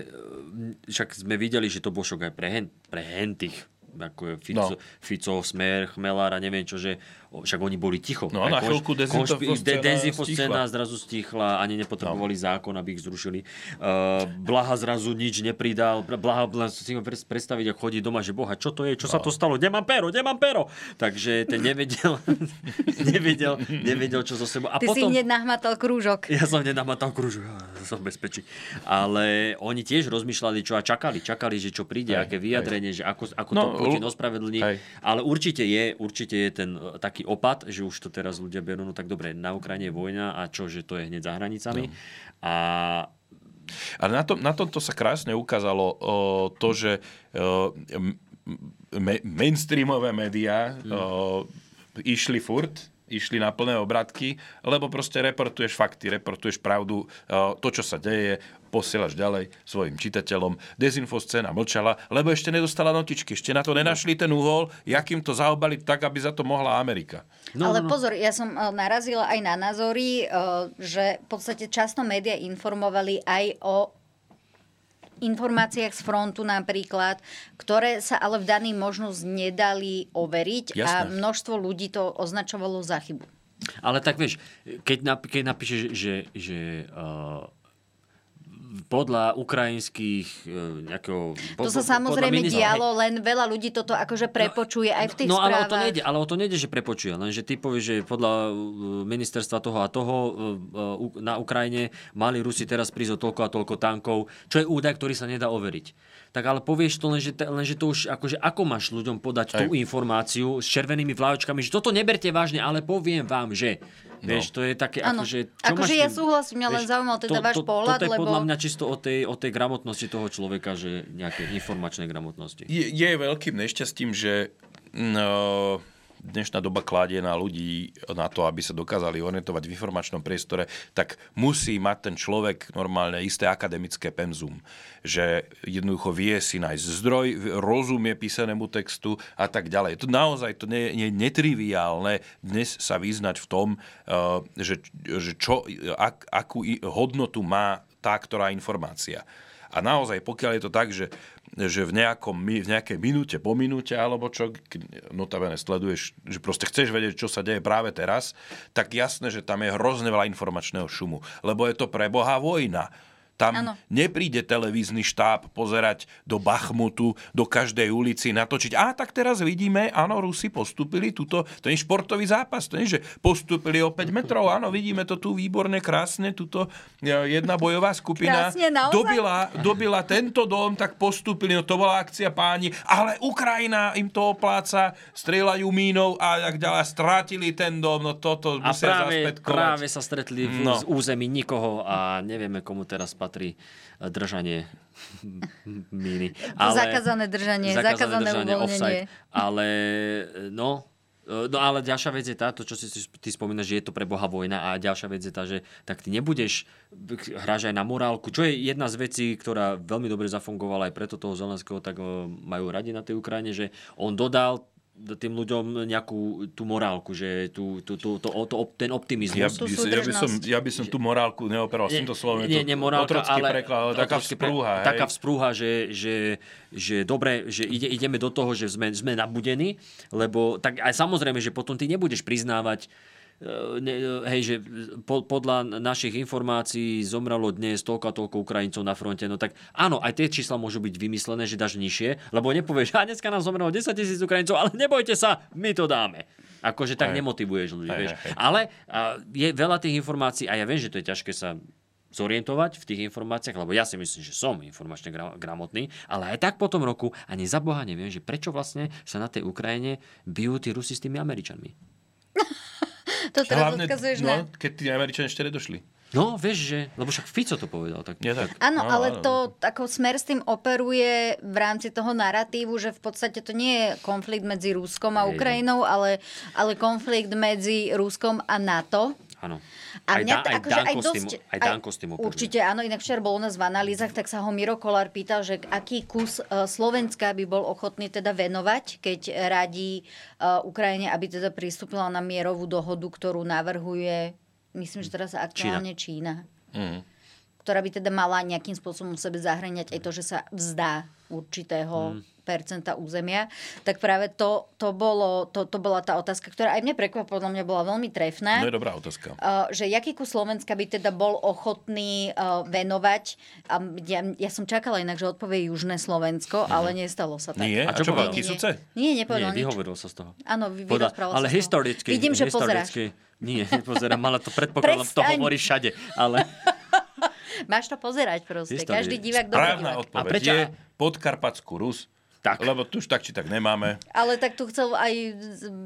mm, však sme videli, že to bol šok aj pre, hen, pre hentých ako je Fico, No. Fico, Smer, Chmelár a neviem čo, že však oni boli ticho. No, na Aj chvíľku dezinfoscéna zrazu stichla, ani nepotrebovali no. zákon, aby ich zrušili. Uh, Blaha zrazu nič nepridal. Blaha, Blaha si predstaviť, ako chodí doma, že boha, čo to je, čo sa to stalo, kde mám pero, kde mám pero. Takže ten nevedel, nevedel, nevedel, čo so sebou. A Ty si potom... hneď nahmatal krúžok. Ja som nenamatal kružu, som v bezpečí. Ale oni tiež rozmýšľali, čo a čakali. Čakali, že čo príde, Hej, aké vyjadrenie, že ako, ako No, to Putin ospravedlní. Ale určite je, určite je ten e, taký opat, že už to teraz ľudia berú, no tak dobre, na Ukrajine je vojna a čo, že to je hneď za hranicami. No. A Ale na, tom, na tomto sa krásne ukázalo o, to, že m- me, mainstreamové médiá o, išli furt, išli na plné obratky, lebo proste reportuješ fakty, reportuješ pravdu, to, čo sa deje, posielaš ďalej svojim čitateľom. Dezinfoscéna mlčala, lebo ešte nedostala notičky, ešte na to nenašli ten úhol, jak im to zaobaliť tak, aby za to mohla Amerika. No, Ale pozor, ja som eh, narazila aj na názory, eh, že v podstate často médiá informovali aj o informáciách z frontu napríklad, ktoré sa ale v daný možnosť nedali overiť a Jasné. množstvo ľudí to označovalo za chybu. Ale tak vieš, keď, nap- keď napíšeš, že, že uh, podľa ukrajinských uh, nejakého... To pod- sa podľa samozrejme ministra- dialo, len veľa ľudí toto akože prepočuje aj v tých no, ale o správach. to nejde, ale o to nejde, že prepočuje. Len, že ty povieš, že podľa uh, ministerstva toho a toho uh, na Ukrajine mali Rusi teraz prísť o toľko a toľko tankov, čo je údaj, ktorý sa nedá overiť. Tak ale povieš to len, že, te- len, že to už, akože ako máš ľuďom podať tú informáciu s červenými vlájočkami, že toto neberte vážne, ale poviem vám, že... No. Vieš, to je také, Áno. akože... Čo Akože máš ja tým- súhlasím, mňa len zaujímal teda váš pohľad, toto je lebo- podľa mňa čisto o tej, o tej gramotnosti toho človeka, že nejaké informačnej gramotnosti. Je, je veľkým nešťastím, že no, dnešná doba kladie na ľudí na to, aby sa dokázali orientovať v informačnom priestore, tak musí mať ten človek normálne isté akademické penzum. Že jednoducho vie si nájsť zdroj, rozumie písanému textu a tak ďalej. To naozaj to nie je netriviálne dnes sa vyznať v tom, eh, že, že čo, ak, akú hodnotu má tá, ktorá informácia. A naozaj, pokiaľ je to tak, že, že v, nejakom, v nejakej minúte po minúte, alebo čo, notabene sleduješ, že proste chceš vedieť, čo sa deje práve teraz, tak jasné, že tam je hrozne veľa informačného šumu. Lebo je to pre Boha vojna. Tam Áno. nepríde televízny štáb pozerať do Bachmutu, do každej ulici, natočiť. A tak teraz vidíme, áno, Rusi postupili tuto, to je športový zápas, to je, že postupili o 5 metrov, áno, vidíme to tu výborne, krásne, tuto jedna bojová skupina Krásne, naozaj? dobila, dobila tento dom, tak postupili, no to bola akcia páni, ale Ukrajina im to opláca, strieľajú mínou a tak ďalej, strátili ten dom, no toto A musia práve, práve sa stretli v No. no. území nikoho a nevieme, komu teraz patrí. Patrí držanie míny. Ale, zakázané držanie, zakázané, zakázané držanie. Offside, ale no, No ale ďalšia vec je tá, to čo si ty spomínaš, že je to pre Boha vojna a ďalšia vec je tá, že tak ty nebudeš hráš aj na morálku, čo je jedna z vecí, ktorá veľmi dobre zafungovala aj preto toho Zelenského, tak majú radi na tej Ukrajine, že on dodal tým ľuďom nejakú tú morálku, že tú, tú, tú, to, to, ten optimizmus. Ja by, ja, by som, ja by som tú morálku neoperoval s týmto slovom. Nie, nie morálka, ale, preklad, ale taká vzprúha. Pre, taká vzprúha, že, že, že dobre, že ide, ideme do toho, že sme, sme nabudení, lebo tak aj samozrejme, že potom ty nebudeš priznávať ne, hej, že po, podľa našich informácií zomrelo dnes toľko a toľko Ukrajincov na fronte, no tak áno, aj tie čísla môžu byť vymyslené, že dáš nižšie, lebo nepovieš, a dneska nám zomrelo 10 tisíc Ukrajincov, ale nebojte sa, my to dáme. Akože tak aj. nemotivuješ ľudí, aj, vieš. Aj, aj. Ale a, je veľa tých informácií a ja viem, že to je ťažké sa zorientovať v tých informáciách, lebo ja si myslím, že som informačne gramotný, ale aj tak po tom roku ani za Boha neviem, že prečo vlastne sa na tej Ukrajine bijú tí Rusi s tými Američanmi. To teraz Hlavne, odkazuješ no, na... keď tí Američania ešte nedošli. No, vieš, že... Lebo však Fico to povedal. Tak, ja, tak. Áno, no, ale áno. to ako smer s tým operuje v rámci toho narratívu, že v podstate to nie je konflikt medzi Ruskom a Ukrajinou, ale, ale konflikt medzi Ruskom a NATO. Áno. A aj, mňa, da, aj, akože aj, dosť, aj Danko s tým Určite áno, inak včera bol u nás v analýzach, tak sa ho Miro Kolár pýtal, že aký kus uh, Slovenska by bol ochotný teda venovať, keď radí uh, Ukrajine, aby teda pristúpila na mierovú dohodu, ktorú navrhuje, myslím, že teraz aktuálne Čína. Čína. Mm. Ktorá by teda mala nejakým spôsobom sebe zahraniať aj to, že sa vzdá určitého mm územia, tak práve to, to, bolo, to, to bola tá otázka, ktorá aj mne prekvapila, podľa mňa bola veľmi trefná. No je dobrá otázka. Uh, že jaký kus Slovenska by teda bol ochotný uh, venovať. A ja, ja som čakala inak, že odpovie Južné Slovensko, mm. ale nestalo sa tak. Nie? A čo povedal? Kisúce? Nie, nepovedal nie, vyhovoril sa z toho. Áno, vy, Podal, Ale historicky. Vidím, že historicky, pozeráš. Nie, nepozerám, ale to predpokladám, to hovorí všade. Ale... Máš to pozerať proste. Histórie. Každý divák dobrý Správna odpoveď a prečo? je Podkarpatskú Rus tak. Lebo tu už tak či tak nemáme. Ale tak tu chcel aj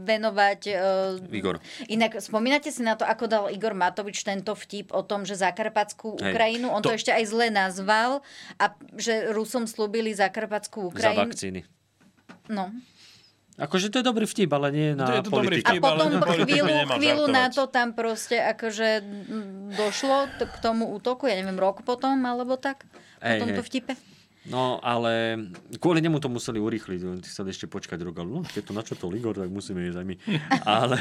venovať... Uh, Igor. Inak spomínate si na to, ako dal Igor Matovič tento vtip o tom, že Zakarpatskú Ukrajinu, on to... to ešte aj zle nazval, a že Rusom slúbili Zakarpatskú Ukrajinu. Za vakcíny. No. Akože to je dobrý vtip, ale nie na to je to dobrý vtip, A potom chvíľu, chvíľu na to tam proste akože došlo k tomu útoku, ja neviem, rok potom, alebo tak, po tomto vtipe. No, ale kvôli nemu to museli urýchliť. On chcel ešte počkať rok, ale no, keď to načotol Igor, tak musíme ísť aj my. Ale...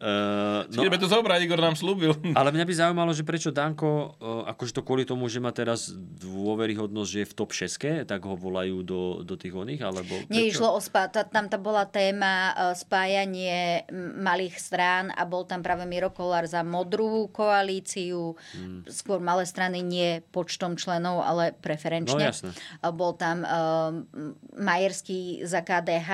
Uh, no, Ideme to zobrať, Igor nám slúbil. Ale mňa by zaujímalo, že prečo Danko, uh, akože to kvôli tomu, že má teraz dôveryhodnosť, že je v top 6, tak ho volajú do, do tých oných, alebo... Prečo? Neišlo o spá... Tam tá bola téma uh, spájanie malých strán a bol tam práve Miro Kolár za modrú koalíciu. Hmm. Skôr malé strany nie počtom členov, ale preferenčne. No jasné. Bol tam uh, Majerský za KDH,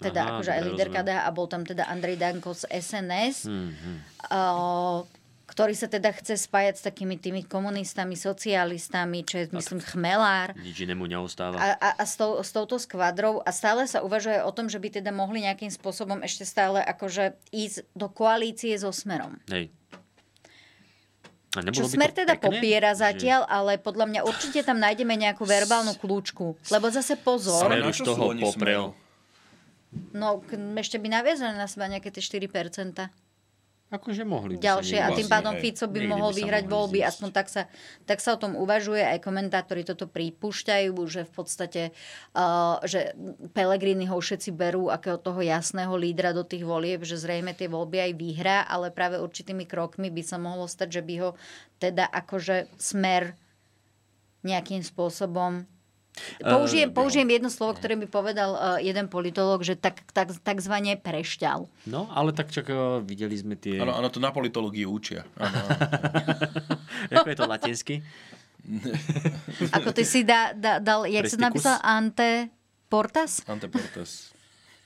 teda Aha, akože aj líder KDH a bol tam teda Andrej Danko z SNS. Hmm, hmm. Uh, ktorý sa teda chce spájať s takými tými komunistami, socialistami, čo je, myslím, chmelár. Nič inému neostáva. A, a, a s, tou, s touto skvadrou. A stále sa uvažuje o tom, že by teda mohli nejakým spôsobom ešte stále akože ísť do koalície so Smerom. Hej. A Čo Smer teda pekne? popiera zatiaľ, že... ale podľa mňa určite tam nájdeme nejakú verbálnu kľúčku. Lebo zase pozor. Smer už toho poprel. No, ešte by naviazali na seba nejaké tie 4%. Akože mohli by Ďalšie. A tým pádom hej, Fico by mohol by vyhrať voľby. Zísť. Aspoň tak sa, tak sa o tom uvažuje. Aj komentátori toto pripúšťajú, že v podstate, uh, že Pelegrini ho všetci berú akého toho jasného lídra do tých volieb, že zrejme tie voľby aj vyhrá, ale práve určitými krokmi by sa mohlo stať, že by ho teda akože smer nejakým spôsobom Použijem, uh, použijem jedno slovo, ktoré mi povedal uh, jeden politolog, že tak, tak, takzvané prešťal. No, ale tak čak uh, videli sme tie... Áno, áno, to na politológiu učia. Ako je to latinsky? Ako ty si da, da, dal, jak Presticus? sa napísal, ante portas? Ante portas.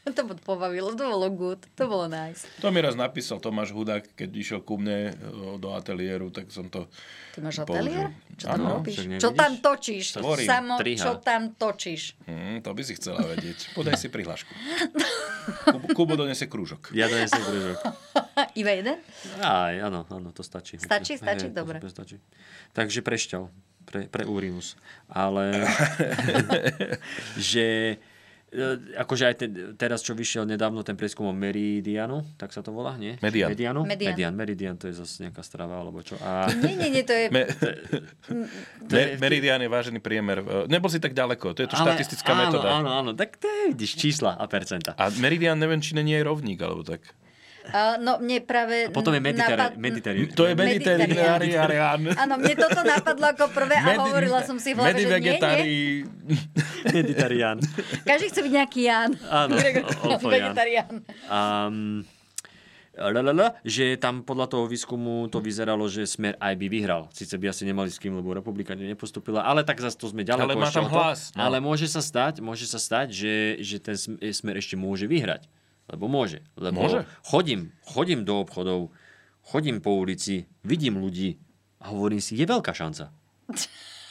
To ma pobavilo, to bolo good, to bolo nice. To mi raz napísal Tomáš Hudák, keď išiel ku mne do ateliéru, tak som to Ty máš ateliér? Čo tam ano, robíš? Čo tam točíš? Tvorím. Samo, Triha. čo tam točíš? Hmm, to by si chcela vedieť. Podaj si prihlášku. Kubo, Kubo donese krúžok. Ja donesem krúžok. Iba jeden? Aj, áno, áno, to stačí. Stačí, stačí, Aj, dobre. Stačí. Takže prešťal. pre, pre Urinus. Ale že e, akože aj te, teraz, čo vyšiel nedávno ten prieskum o Meridianu, tak sa to volá, nie? Median. Medianu? Median. Median. Meridian, to je zase nejaká strava, alebo čo. A... Nie, nie, nie, to je... Me, To je- Meridian je vážený priemer. E, Nebol si tak ďaleko, to je to Ale- štatistická áno, metóda. Áno, áno, tak to je, vidíš, čísla a percenta. A Meridian, neviem, či není aj rovník, alebo tak. Uh, no mne práve... A potom je Mediterrán. napad-. To je. Mediterán. Áno, mne toto napadlo ako prvé a Medi- hovorila som si v hlave, že nie, nie. Mediterán. Každý chce byť nejaký Jan. Áno, vegetarián. Um, lalala, že tam podľa toho výskumu to vyzeralo, že Smer aj by vyhral. Sice by asi nemali s kým, lebo republika nepostupila, ale tak zase to sme ďaleko. Ale má tam hlas, no. Ale môže sa stať, môže sa stať, že, že ten Sm- Smer ešte môže vyhrať. Lebo môže. Lebo Môže? chodím, chodím do obchodov, chodím po ulici, vidím ľudí a hovorím si, je veľká šanca.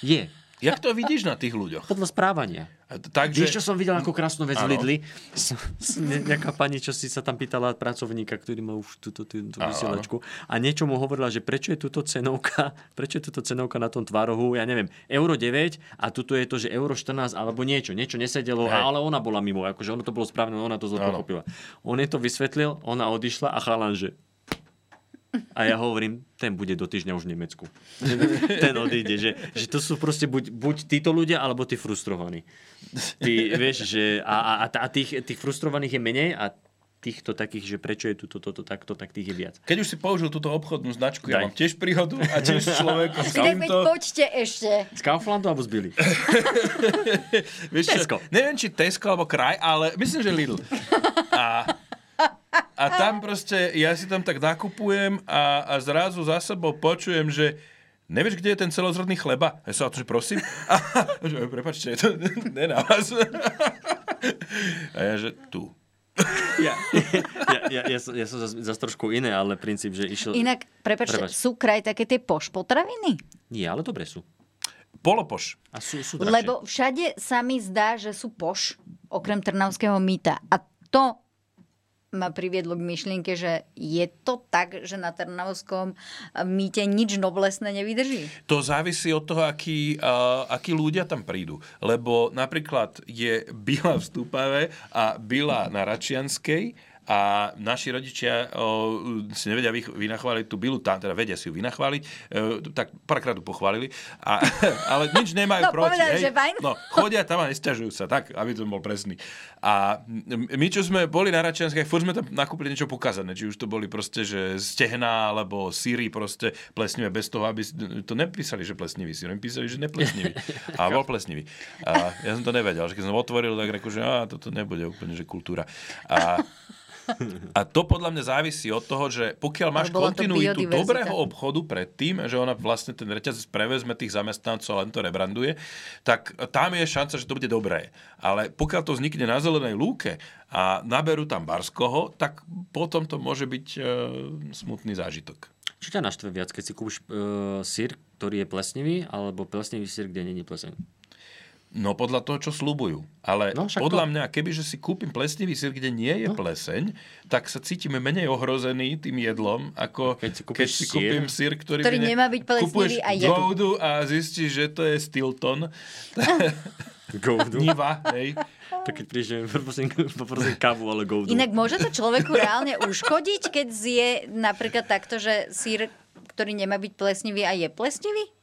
Je. Jak to vidíš na tých ľuďoch? Podľa správania. Takže... Vieš, čo som videl ako krásnu vec Áno. v Lidli? S- s- ne- Nejaká pani, čo si sa tam pýtala pracovníka, ktorý má už túto, túto Áno, vysielačku a niečo mu hovorila, že prečo je túto cenovka, prečo je túto cenovka na tom tvárohu, ja neviem, euro 9 a tuto je to, že euro 14 alebo niečo, niečo nesedelo, Hej. ale ona bola mimo, akože ono to bolo správne, ona to zle pochopila. On jej to vysvetlil, ona odišla a chalan, že a ja hovorím, ten bude do týždňa už v Nemecku. Ten odíde, že, že to sú proste buď, buď títo ľudia, alebo tí frustrovaní. Ty, vieš, že a, a, a tých, tých frustrovaných je menej a týchto takých, že prečo je tu toto, to, takto, tak tých je viac. Keď už si použil túto obchodnú značku, ja Daj. mám tiež príhodu a tiež človeka s týmto. poďte ešte. Z Kauflandu alebo z Billy? Vieš Tesco. Neviem, či Tesco alebo kraj, ale myslím, že Lidl. A, a tam proste, ja si tam tak nakupujem a, a zrazu za sebou počujem, že Nevieš, kde je ten celozrodný chleba? Ja sa že prosím. A, že, prepačte, to ne na vás. A ja, že tu. Ja, ja, ja, ja, som, ja som zase, trošku iné, ale princíp, že išiel... Inak, prepačte, Prepač. sú kraj také tie poš potraviny? Nie, ale dobre sú. Polopoš. A sú, sú drahšie. Lebo všade sa mi zdá, že sú poš, okrem Trnavského mýta. A to ma priviedlo k myšlienke, že je to tak, že na Trnavskom mýte nič noblesné nevydrží. To závisí od toho, akí, uh, akí ľudia tam prídu. Lebo napríklad je Bila v Stupave a Bila na Račianskej a naši rodičia o, si nevedia vynachváliť tú Bilu, tam teda vedia si ju vynachváliť, e, tak párkrát ju pochválili, a, ale nič nemajú No, proti. povedali, hej. že fajn. No, chodia tam a nesťažujú sa, tak, aby to bol presný. A my, čo sme boli na Račianskej, furt sme tam nakúpili niečo pokazané, či už to boli proste, že stehná, alebo síry proste plesnivé, bez toho, aby to nepísali, že plesnivý sír, písali, že neplesnivý. A bol plesnivý. A ja som to nevedel, že keď som otvoril, tak reku, že á, toto nebude úplne, že kultúra. A a to podľa mňa závisí od toho, že pokiaľ máš kontinuitu dobrého obchodu predtým, že ona vlastne ten reťazec prevezme tých zamestnancov a len to rebranduje, tak tam je šanca, že to bude dobré. Ale pokiaľ to vznikne na zelenej lúke a naberú tam barskoho, tak potom to môže byť e, smutný zážitok. Čo ťa naštve viac, keď si kúpiš uh, sír, ktorý je plesnivý, alebo plesnivý sír, kde není pleseň? No podľa toho, čo slúbujú. Ale No, podľa to- mňa, kebyže si kúpim plesnivý sír, kde nie je no. pleseň, tak sa cítime menej ohrozený tým jedlom, ako keď si, keď si sír, kúpim sír, ktorý, ktorý mi nemá byť plesnivý a je goudu a zistíš, že to je Stilton. Goudu? Niva, hej. Tak keď prídeš, poprosím, poprosím kávu, ale goudu. Inak môže to človeku reálne uškodiť, keď zje napríklad takto, že sír, ktorý nemá byť plesnivý a je plesnivý?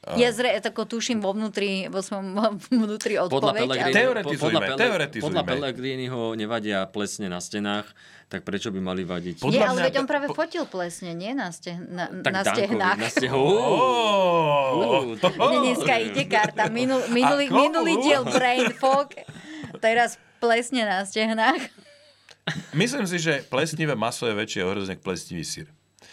Ja zre, tako tuším vo vnútri, vo svojom vnútri Podľa odpoveď. Pellegrini, Teoretizujme, podľa, Pele- teoretizujme. podľa Pellegriniho nevadia plesne na stenách, tak prečo by mali vadiť? Nie, ale veď on práve fotil plesne, nie na, ste, na, Tak na Dankovi, stehnách. Na stehu. Mne dneska ide karta. Minul, minulý, minulý diel Brain Fog, teraz plesne na stehnách. Myslím si, že plesnivé maso je väčšie ohrozenie ako plesnivý sír.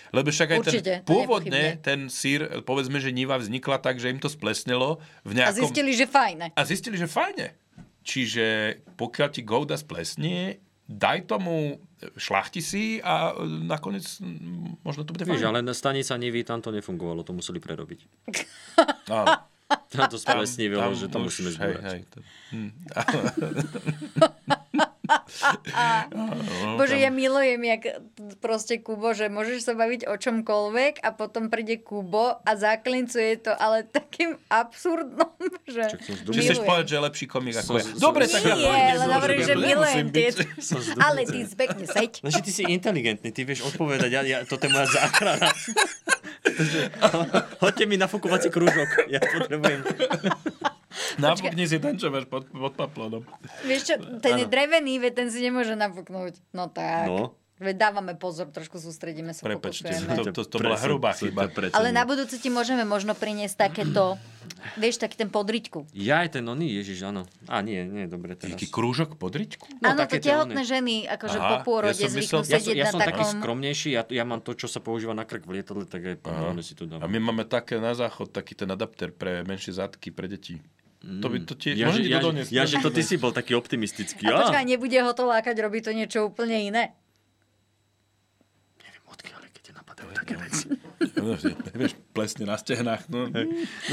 Lebo však aj Určite, ten, pôvodne ten sír, povedzme, že Niva vznikla tak, že im to splesnelo v A nejakom... zistili, že fajne. A zistili, že fajne. Čiže pokiaľ ti Gouda splesnie, daj tomu, šlachti si a e, nakoniec mm, možno to bude Víš, fajn. ale na stanica Nivy tam to nefungovalo, to museli prerobiť. Áno. Tam to splesnivilo, Tam že to už- musíme hej, zbúrať. hej, to- hm. Bože, ja milujem, jak proste Kubo, že môžeš sa baviť o čomkoľvek a potom príde Kubo a zaklincuje to, ale takým absurdnom, že Či chceš povedať, že je lepší komik ako ja. Dobre, tak ja Nie, len hovorím, že milujem tie. Ale ty zbekne seď. Lenže ty si inteligentný, ty vieš odpovedať, ja, ja, toto je moja záchrana. Hoďte mi nafúkovací krúžok, ja potrebujem. Nafúkni si ten, čo máš pod, pod paplodom. Vieš čo, ten je drevený, veď ten si nemôže nafúknúť. No tak. No. Veď dávame pozor, trošku sústredíme sa, Prepačte, to, to, to bola hrubá chyba. Ale na budúce ti môžeme možno priniesť takéto, vieš, taký ten podriťku. Ja aj ten oný, ježiš, áno. A nie, nie, dobre teraz. Taký krúžok podričku? No, Áno, to tehotné ženy, akože po pôrode ja zvyknú ja som, sedieť ja na som taký takom... skromnejší, ja, ja mám to, čo sa používa na krk v lietadle, tak aj si to dám. A my máme také na záchod, taký ten adapter pre menšie zadky, pre deti. To by to ti, Ja, že, ti ja, to doniesť? ja, že to ty si bol taký optimistický. A Á. počkaj, nebude ho to lákať, robí to niečo úplne iné. No, vieš, plesne na stehnách. No,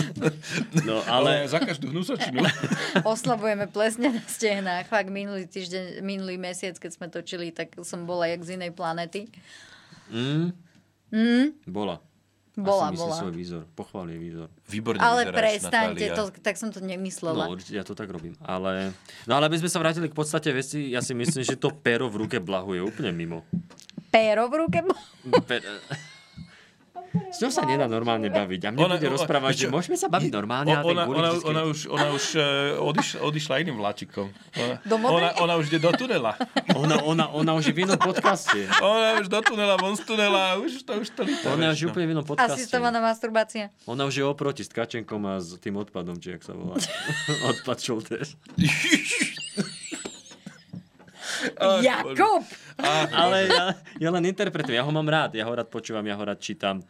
no ale... za každú hnusočinu. Oslabujeme plesne na stehnách. Fakt minulý týždeň, minulý mesiac, keď sme točili, tak som bola jak z inej planety. Mm, Mm, bola. Bola, Asi bola. svoj výzor. Pochvál jej výzor. Výborne ale prestaňte, to, tak som to No nemyslela. určite, ja to tak robím. Ale, no ale aby sme sa vrátili k podstate veci, ja si myslím, že to pero v ruke Blahu je úplne mimo. Péro v ruke. Per... S ňou sa nedá normálne baviť. A mne Ona- bude ona- rozprávať, že môžeme sa baviť normálne. Ona, ona, buddhisticky- ona, už, ona už uh, odišla, odišla, iným vláčikom. Ona, ona, ona už ide do tunela. Ona, ona, ona už je v inom podcaste. Ona už do tunela, von z tunela, už to už to líta. Ona už je úplne v inom podcaste. Asistovaná masturbácia. Ona už je oproti s Tkačenkom a s tým odpadom, či jak sa volá. Odpad Šoltes. Jakub! Ale ja, ja len interpretujem, ja ho mám rád, ja ho rád počúvam, ja ho rád čítam.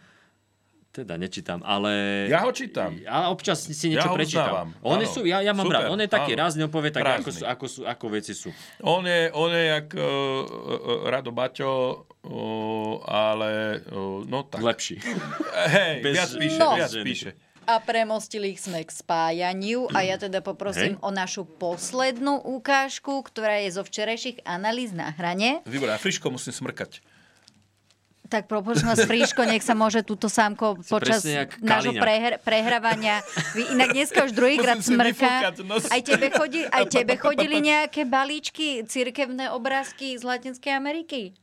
Teda nečítam, ale... Ja ho čítam. A občas si Ja niečo ho prečítam. On sú, ja, ja mám Super, rád. On je taký áno. rázny, on povie tak, ako, sú, ako, sú, ako veci sú. On je, on je jak uh, uh, Rado Baťo, uh, ale uh, no tak. Lepší. Hej, Bez- viac píše, No. viac píše. A premostili sme k spájaniu a ja teda poprosím Hej. o našu poslednú ukážku, ktorá je zo včerajších analýz na hrane. Výborné, a friško musím smrkať. Tak vás, Fríško, nech sa môže túto sámko počas presne jak nášho prehr- prehrávania. Vy inak dneska už druhýkrát si smrka. Aj tebe, chodí, aj tebe chodili nejaké balíčky, cirkevné obrázky z Latinskej Ameriky?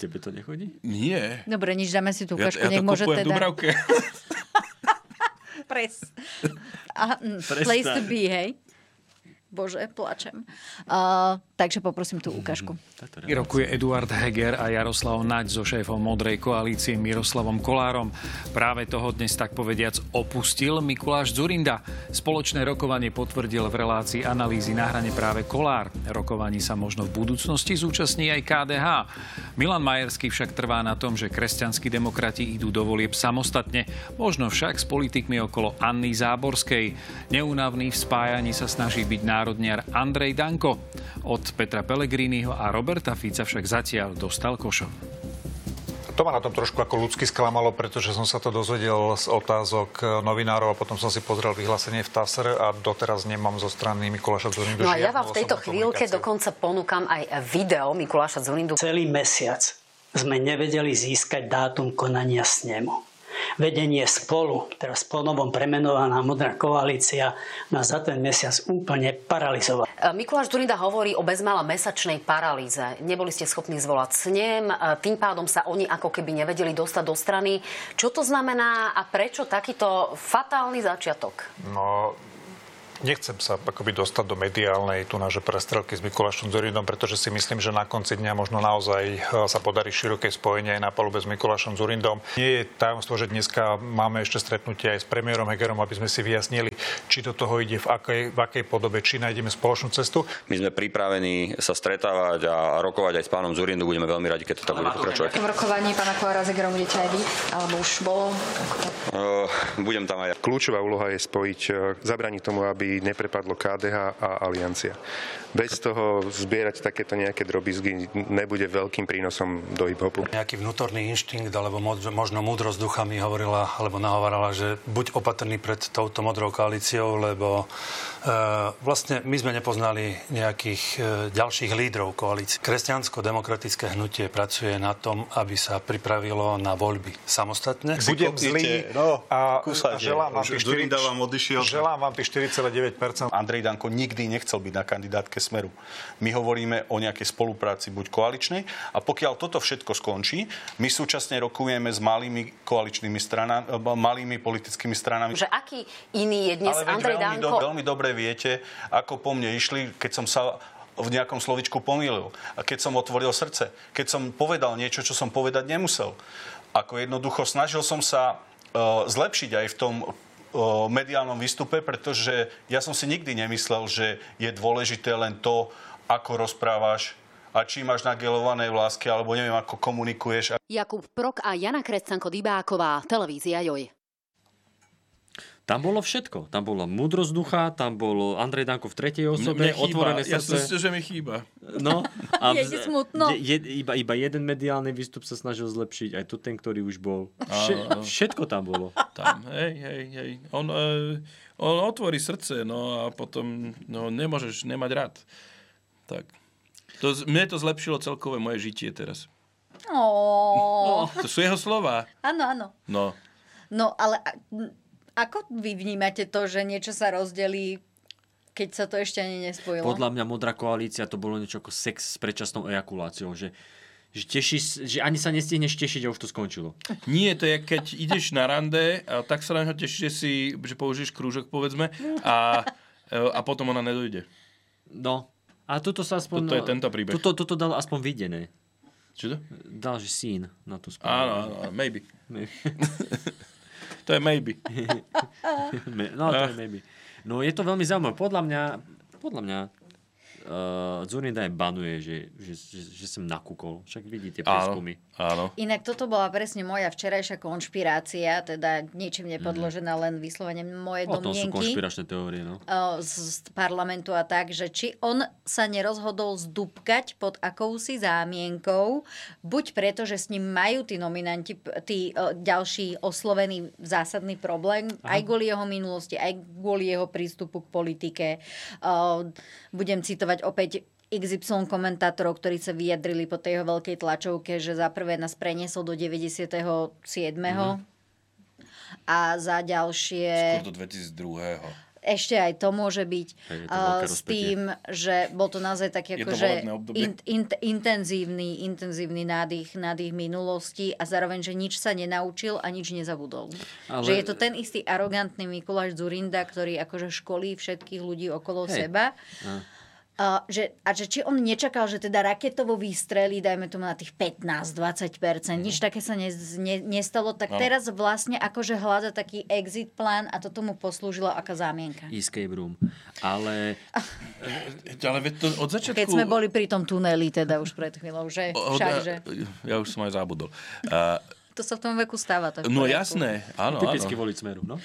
Tebe to nechodí? Nie. Dobre, nič, dáme si tú Ja, ukážku, ja to nech môže teda... Dubravke. Pres. Mm, Prestaň. place to be, hej? Bože, plačem. Uh, takže poprosím tú ukážku. Rokuje Eduard Heger a Jaroslav Naď so šéfom Modrej koalície Miroslavom Kolárom. Práve toho dnes tak povediac opustil Mikuláš Zurinda. Spoločné rokovanie potvrdil v relácii analýzy na hrane práve Kolár. Rokovaní sa možno v budúcnosti zúčastní aj KDH. Milan Majerský však trvá na tom, že kresťanskí demokrati idú do volieb samostatne. Možno však s politikmi okolo Anny Záborskej. Neúnavný v spájaní sa snaží byť národniar Andrej Danko. Od Petra Pellegriniho a Roberta Fica však zatiaľ dostal košov. To ma na tom trošku ako ľudsky sklamalo, pretože som sa to dozvedel z otázok novinárov a potom som si pozrel vyhlásenie v TASR a doteraz nemám zo strany Mikuláša Zurindu No a ja vám v tejto chvíľke dokonca ponúkam aj video Mikuláša Zurindu. Celý mesiac sme nevedeli získať dátum konania snemu. Vedenie spolu, teraz ponovom premenovaná modrá koalícia, nás za ten mesiac úplne paralizovalo. E, Mikuláš Zurinda hovorí o bezmála mesačnej paralýze. Neboli ste schopní zvolať snem, e, tým pádom sa oni ako keby nevedeli dostať do strany. Čo to znamená a prečo takýto fatálny začiatok? No, nechcem sa akoby dostať do mediálnej tu naše prestrelky s Mikulášom Zurindom, pretože si myslím, že na konci dňa možno naozaj e, sa podarí široké spojenie aj na palube s Mikulášom Zurindom. Nie je tajomstvo, že dneska máme ešte stretnutie aj s premiérom Hegerom, aby sme si vyjasnili, či do toho ide v akej, v akej podobe, či nájdeme spoločnú cestu. My sme pripravení sa stretávať a rokovať aj s pánom Zurindu. Budeme veľmi radi, keď to tak bude pokračovať. V rokovaní pána Kolára s Hegerom budete aj vy? Alebo už bolo? Uh, budem tam aj. Kľúčová úloha je spojiť, e, zabraniť tomu, aby aby neprepadlo KDH a Aliancia. Bez toho zbierať takéto nejaké drobizgy nebude veľkým prínosom do hip-hopu. Nejaký vnútorný inštinkt alebo možno múdrosť ducha mi hovorila alebo nahovarala, že buď opatrný pred touto modrou koalíciou, lebo e, vlastne my sme nepoznali nejakých e, ďalších lídrov koalície. Kresťansko-demokratické hnutie pracuje na tom, aby sa pripravilo na voľby samostatne. Budem zlý no, a, a želám vám tie 4,9% 99%. Andrej Danko nikdy nechcel byť na kandidátke Smeru. My hovoríme o nejakej spolupráci buď koaličnej a pokiaľ toto všetko skončí, my súčasne rokujeme s malými koaličnými stranami, eh, malými politickými stranami. Že aký iný je dnes Ale Andrej veľmi Danko? Do, veľmi dobre viete, ako po mne išli, keď som sa v nejakom slovičku pomýlil. A keď som otvoril srdce, keď som povedal niečo, čo som povedať nemusel. Ako jednoducho snažil som sa eh, zlepšiť aj v tom uh, mediálnom výstupe, pretože ja som si nikdy nemyslel, že je dôležité len to, ako rozprávaš a či máš nagelované vlásky, alebo neviem, ako komunikuješ. Jakub Prok a Jana Krescanko Dybáková, televízia Joj. Tam bolo všetko. Tam bola múdrosť ducha, tam bol Andrej Danko v tretej osobe, Mne chýba. otvorené Ja srdce. som si, že mi chýba. No, Je ti smutno? Je, je, iba, iba jeden mediálny výstup sa snažil zlepšiť, aj to ten, ktorý už bol. Vše, všetko tam bolo. Tam, hej, hej, hej. On, uh, on otvorí srdce, no a potom no, nemôžeš nemať rád. Tak. To, mne to zlepšilo celkové moje žitie teraz. Ó. To sú jeho slova. Áno, áno. No. No, ale a- ako vy vnímate to, že niečo sa rozdelí, keď sa to ešte ani nespojilo? Podľa mňa modrá koalícia to bolo niečo ako sex s predčasnou ejakuláciou, že, že, teší, že ani sa nestihneš tešiť a už to skončilo. Nie, to je, keď ideš na rande a tak sa na neho tešíš, že, si, že použiješ krúžok, povedzme, a, a potom ona nedojde. No, a toto sa aspoň... Toto je tento príbeh. Toto, toto dal aspoň videné. Čo to? Dal, že sín na tú spolu. Áno, áno, maybe. Maybe. to je maybe. No, to je maybe. No, je to veľmi zaujímavé. Podľa mňa, podľa mňa uh, Zurinda aj banuje, že, že, že, že som nakúkol. Však vidíte prieskumy. Áno. Inak toto bola presne moja včerajšia konšpirácia, teda ničím nepodložená, len vyslovene moje O tom sú domnienky konšpiračné teórie, no. o, z, z parlamentu a tak, že či on sa nerozhodol zdúbkať pod akousi zámienkou, buď preto, že s ním majú tí nominanti, tí o, ďalší oslovený zásadný problém, Aha. aj kvôli jeho minulosti, aj kvôli jeho prístupu k politike. O, budem citovať opäť XY komentátorov, ktorí sa vyjadrili po tej jeho veľkej tlačovke, že za prvé nás preniesol do 97. Mhm. A za ďalšie... Skôr do 2002. Ešte aj to môže byť Hej, to uh, veľké s tým, že bol to naozaj taký akože in, in, intenzívny, intenzívny nádych, nádych minulosti a zároveň, že nič sa nenaučil a nič nezabudol. Ale- Že je to ten istý arogantný Mikuláš Zurinda, ktorý akože školí všetkých ľudí okolo Hej. seba. A. A že, a že či on nečakal, že teda raketovo výstrely, dajme tomu na tých 15-20%, nič také sa ne, ne, nestalo, tak No. teraz vlastne akože hľada taký exit plán a to tomu poslúžilo ako zámienka. Escape room. Ale... Ale to od začiatku... Keď sme boli pri tom tuneli teda už pred chvíľou, že Od- však, že Ja už som aj zabudol. Uh, to sa v tom veku stáva. To no jasné, áno, Typicky áno. voliť smeru, no.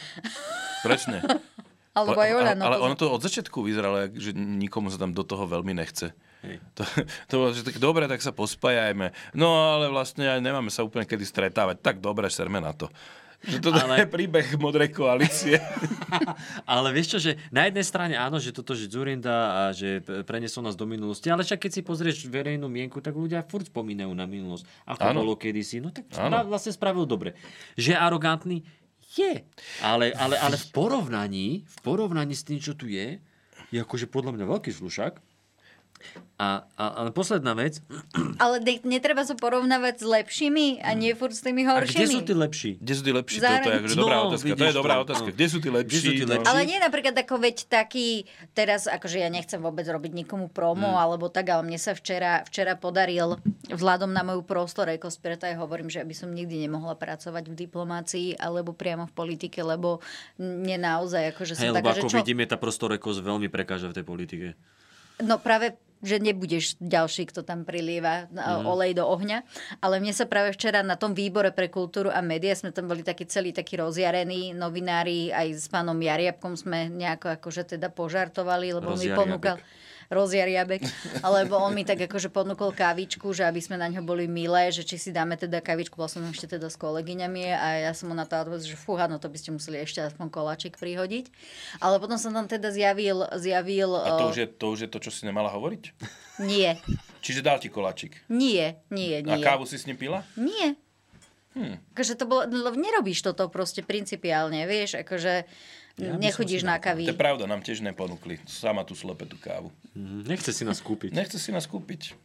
Presne. Alebo aj ale, Oľano. ale pozor. ono to od začiatku vyzeralo, že nikomu sa tam do toho veľmi nechce. To, to bolo, že tak dobre, tak sa pospájajme. No ale vlastne aj nemáme sa úplne kedy stretávať. Tak dobre, serme na to. Že to ale... je príbeh modrej koalície. Ale vieš čo, že na jednej strane áno, že toto, že Zurinda a že p- preniesol nás do minulosti, ale však keď si pozrieš verejnú mienku, tak ľudia furt spomínajú na minulosť. Ako Áno. bolo kedysi, no tak Áno. spra- vlastne spravil dobre. Že je arogantný, je. Ale, ale, ale v porovnaní, v porovnaní s tým, čo tu je, je akože podľa mňa veľký slušák. A, a, ale posledná vec, Ale de- netreba sa porovnávať s lepšími a nie furt s tými a horšími. kde sú tí lepší? Kde sú tí lepší? Zároveň- To, to je akože dobrá No, otázka. To je dobrá to, otázka. no. Kde sú tí lepší? Sú tí No. lepší? Ale nie napríklad ako veď taký, teraz akože ja nechcem vôbec robiť nikomu promo, Mm. alebo tak, ale mne sa včera, včera podaril vzhľadom na moju prostorekosť, preto aj hovorím, že by som nikdy nemohla pracovať v diplomácii alebo priamo v politike, lebo mne naozaj akože som lebo taká, že ako čo... vidíme, tá prostorekosť veľmi prekáža v tej politike. No práve že nebudeš ďalší, kto tam prilieva mm. olej do ohňa. Ale mne sa práve včera na tom výbore pre kultúru a média sme tam boli takí celí takí rozjarení novinári, aj s pánom Jariabkom sme nejako akože teda požartovali, lebo mi ponúkal rozjariabek, alebo on mi tak akože ponúkol kávičku, že aby sme na ňo boli milé, že či si dáme teda kávičku, bola som ešte teda s kolegyňami a ja som mu na to odpovedal, že fúha, no to by ste museli ešte aspoň koláčik prihodiť. Ale potom som tam teda zjavil... zjavil a to už, je, to už je to, čo si nemala hovoriť? Nie. Čiže dal ti koláčik? Nie, nie, nie. A kávu si s ním pila? Nie. Hmm. Akože to bolo, nerobíš toto proste principiálne, vieš, akože ja Nechodíš na kavy. To je pravda, nám tiež neponúkli. Sama tú tú kávu. Mm, nechce si nás kúpiť. Nechce si nás kúpiť.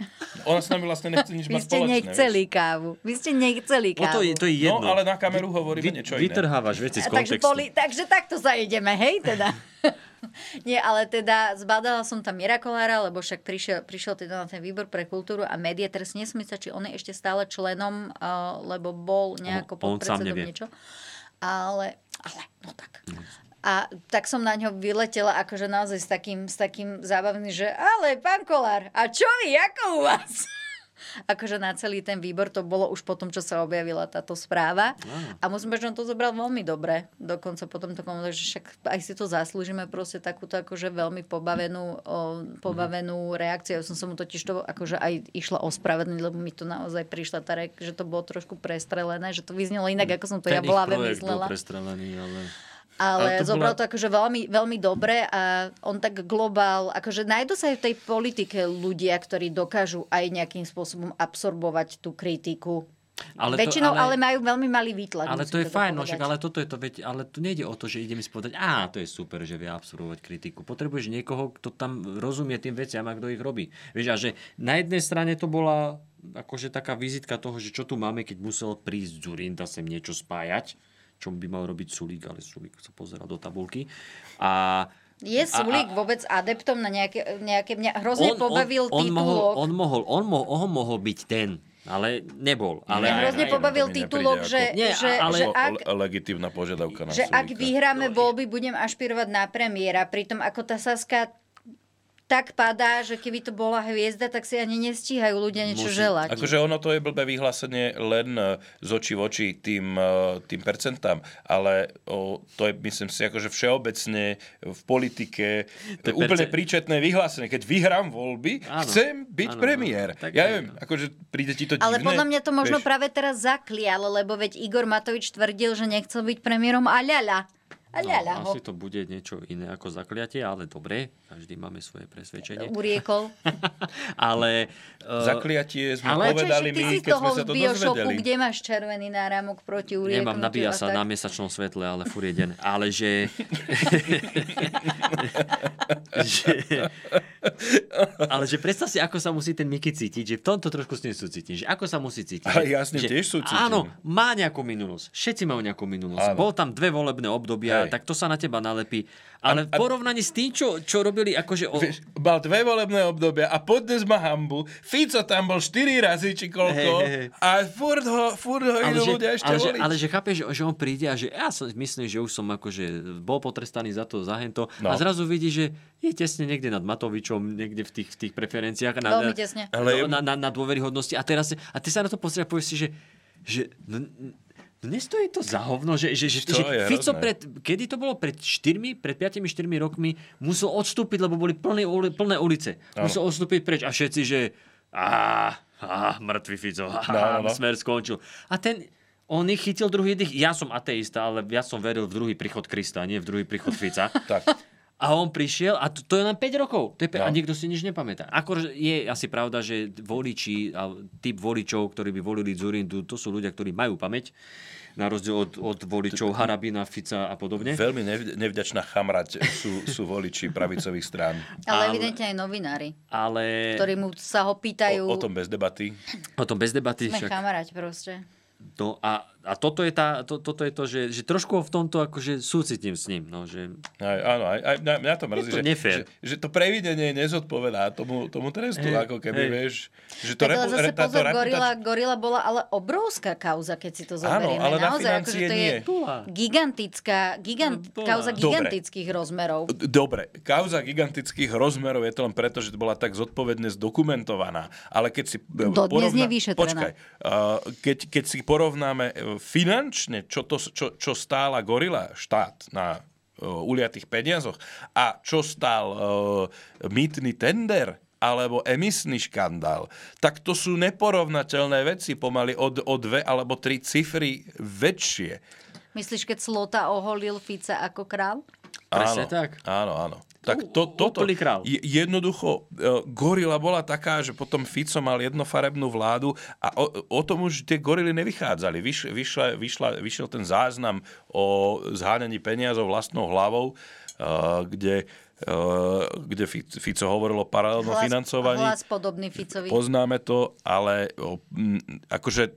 Ona s nami vlastne nechce nič mať spoločné. Vy ste nechceli vieš? kávu. Vy ste nechceli kávu. No to, je, to je jedno. No, ale na kameru hovoríme Vy, niečo iné. Vytrhávaš veci z kontextu. Takže, poli, takže takto zajedeme, hej teda. Nie, ale teda zbadala som tam Mira Kolára, lebo však prišiel, prišiel teda na ten výbor pre kultúru a média. Teraz nesmím sa, či on je ešte stále členom, uh, lebo bol nejako on, predsedom niečo. Ale, ale, no tak. A tak som na ňo vyletela akože naozaj s takým, s takým zábavným, že ale pán Kolár, a čo vy, ako u vás? akože na celý ten výbor, to bolo už potom, čo sa objavila táto správa. A musím povedať, že on to zobral veľmi dobre. Dokonca potom to komu, že však aj si to zaslúžime proste takúto akože veľmi pobavenú, o, pobavenú reakciu. Ja som sa mu totiž to akože aj išla ospravedlniť, lebo mi to naozaj prišla tá reak, že to bolo trošku prestrelené, že to vyznelo inak, ako som to ten ja bola vymyslela. Prestrelený, ale... Ale, ale zobral bola... to akože veľmi, veľmi dobre a on tak globál, akože nájdu sa aj v tej politike ľudia, ktorí dokážu aj nejakým spôsobom absorbovať tú kritiku. Ale Väčšinou to, ale, ale majú veľmi malý výtlak. Ale to je fajn, no však, ale toto je to, veď, ale tu nejde o to, že ideme si povedať, á, to je super, že vie absorbovať kritiku. Potrebuješ niekoho, kto tam rozumie tým veciam a kto ich robí. Vieš, a že na jednej strane to bola akože taká vizitka toho, že čo tu máme, keď musel prísť Zurinda sem niečo spájať čo by mal robiť Sulík, ale Sulík sa pozera do tabulky. A je Sulík a, a, vôbec adeptom na nejaké... nejaké mňa hrozne on, pobavil on, on titulok. Mohol, on, mohol, on, mohol, on mohol byť ten, ale nebol. Ale mňa hrozne aj, pobavil titulok, že, nie, že, ale, že ak, legitímna požiadavka na Že Sulíka. ak vyhráme voľby, budem ašpirovať na premiéra. Pritom ako tá Saska tak padá, že keby to bola hviezda, tak si ani nestíhajú ľudia niečo Musí. želať. Akože ono to je blbé vyhlásenie len e, z očí v oči tým, e, tým percentám, ale o, to je, myslím si, akože všeobecne v politike to úplne perce... príčetné vyhlásenie. Keď vyhrám voľby, áno, chcem byť áno, premiér. Áno, ja neviem, akože príde ti to divné. Ale podľa mňa to možno vieš? práve teraz zaklial, lebo veď Igor Matovič tvrdil, že nechcel byť premiérom a ľaľa. No, asi to bude niečo iné ako zakliatie, ale dobre, každý máme svoje presvedčenie. Uriekol. ale... Uh, zakliatie sme ale, povedali my, keď sme sa to dozvedeli. kde máš červený náramok proti urieknutiu? Nemám, nabíja sa tak? na mesačnom svetle, ale fur je deň. Ale že... že... ale že predstav si, ako sa musí ten Miky cítiť, že v tomto trošku s ním súcitím, že ako sa musí cítiť. Ale ja s ním tiež súcitím. Áno, má nejakú minulosť. Všetci majú nejakú minulosť. Áno. Bol tam dve volebné obdobia, tak to sa na teba nalepí. Ale v porovnaní s tým, čo, čo robili akože... O... Vieš, mal dve volebné obdobia a podnes má hambu. Fico tam bol 4 razy, či koľko. Hey, hey, hey. A furt ho, furt ho idú že, ľudia ešte ale voliť. Že, ale že chápeš, že on príde a že ja som myslím, že už som akože bol potrestaný za to, za hento. No. A zrazu vidí, že je tesne niekde nad Matovičom, niekde v tých, v tých preferenciách. Na, Veľmi tesne. Na, na, na, na dôveryhodnosti. A teraz a ty sa na to pozrieš a povieš si, že, že no, No nestojí to za hovno, že, že, že, že Fico pred, kedy to bolo? Pred 4, pred 5-4 rokmi musel odstúpiť, lebo boli plné, plné ulice. Ano. Musel odstúpiť preč a všetci, že á, á, mŕtvý Fico, á, no, no. smer skončil. A ten, on ich chytil druhý dých. Ja som ateista, ale ja som veril v druhý príchod Krista, nie v druhý príchod Fica. tak. A on prišiel a to, to je len 5 rokov. To je 5, no. A nikto si nič nepamätá. Akože je asi pravda, že voliči, a typ voličov, ktorí by volili Zurindu, to sú ľudia, ktorí majú pamäť na rozdiel od, od voličov Harabina, Fica a podobne. Veľmi nevďačná chamrať sú, sú voliči pravicových strán. Ale, ale evidentne aj novinári, ale... ktorí mu sa ho pýtajú. O, o tom bez debaty. O tom bez debaty. Sme však... chamarať proste. No a, a toto je, tá, to, toto je to, že, že trošku v tomto akože súcitím s ním. No, že... Aj, áno, aj, aj mňa, mňa to mrzí, to že, nefér. že, že to previdenie nezodpovedá tomu, tomu trestu, Hej, ako keby, hej. vieš. Že to Tak ale repu- zase pozor, gorila, gorila bola ale obrovská kauza, keď si to zoberieme. ale na Naozaj, financie akože to nie. je gigantická, gigant, kauza Dobre. gigantických rozmerov. Dobre, kauza gigantických rozmerov je to len preto, že bola tak zodpovedne zdokumentovaná. Ale keď si... Dodnes nevyšetrená. Počkaj, uh, keď, keď si porovnáme uh, finančne, čo, to, čo, čo stála Gorila štát na uh, uliatých peniazoch a čo stál uh, mýtny tender, alebo emisný škandál, tak to sú neporovnateľné veci, pomaly od, o dve alebo tri cifry väčšie. Myslíš, keď Slota oholil Fica ako král? Presne áno, tak. Áno, áno. Tak to, toto, jednoducho, e, gorila bola taká, že potom Fico mal jednofarebnú vládu a o, o tom už tie gorily nevychádzali. Vyš, vyšla, vyšla, vyšiel ten záznam o zháňaní peniazov vlastnou hlavou, e, kde, e, kde Fico, Fico hovoril o paralelnom financovaní. hlas podobný Ficovi. Poznáme to, ale akože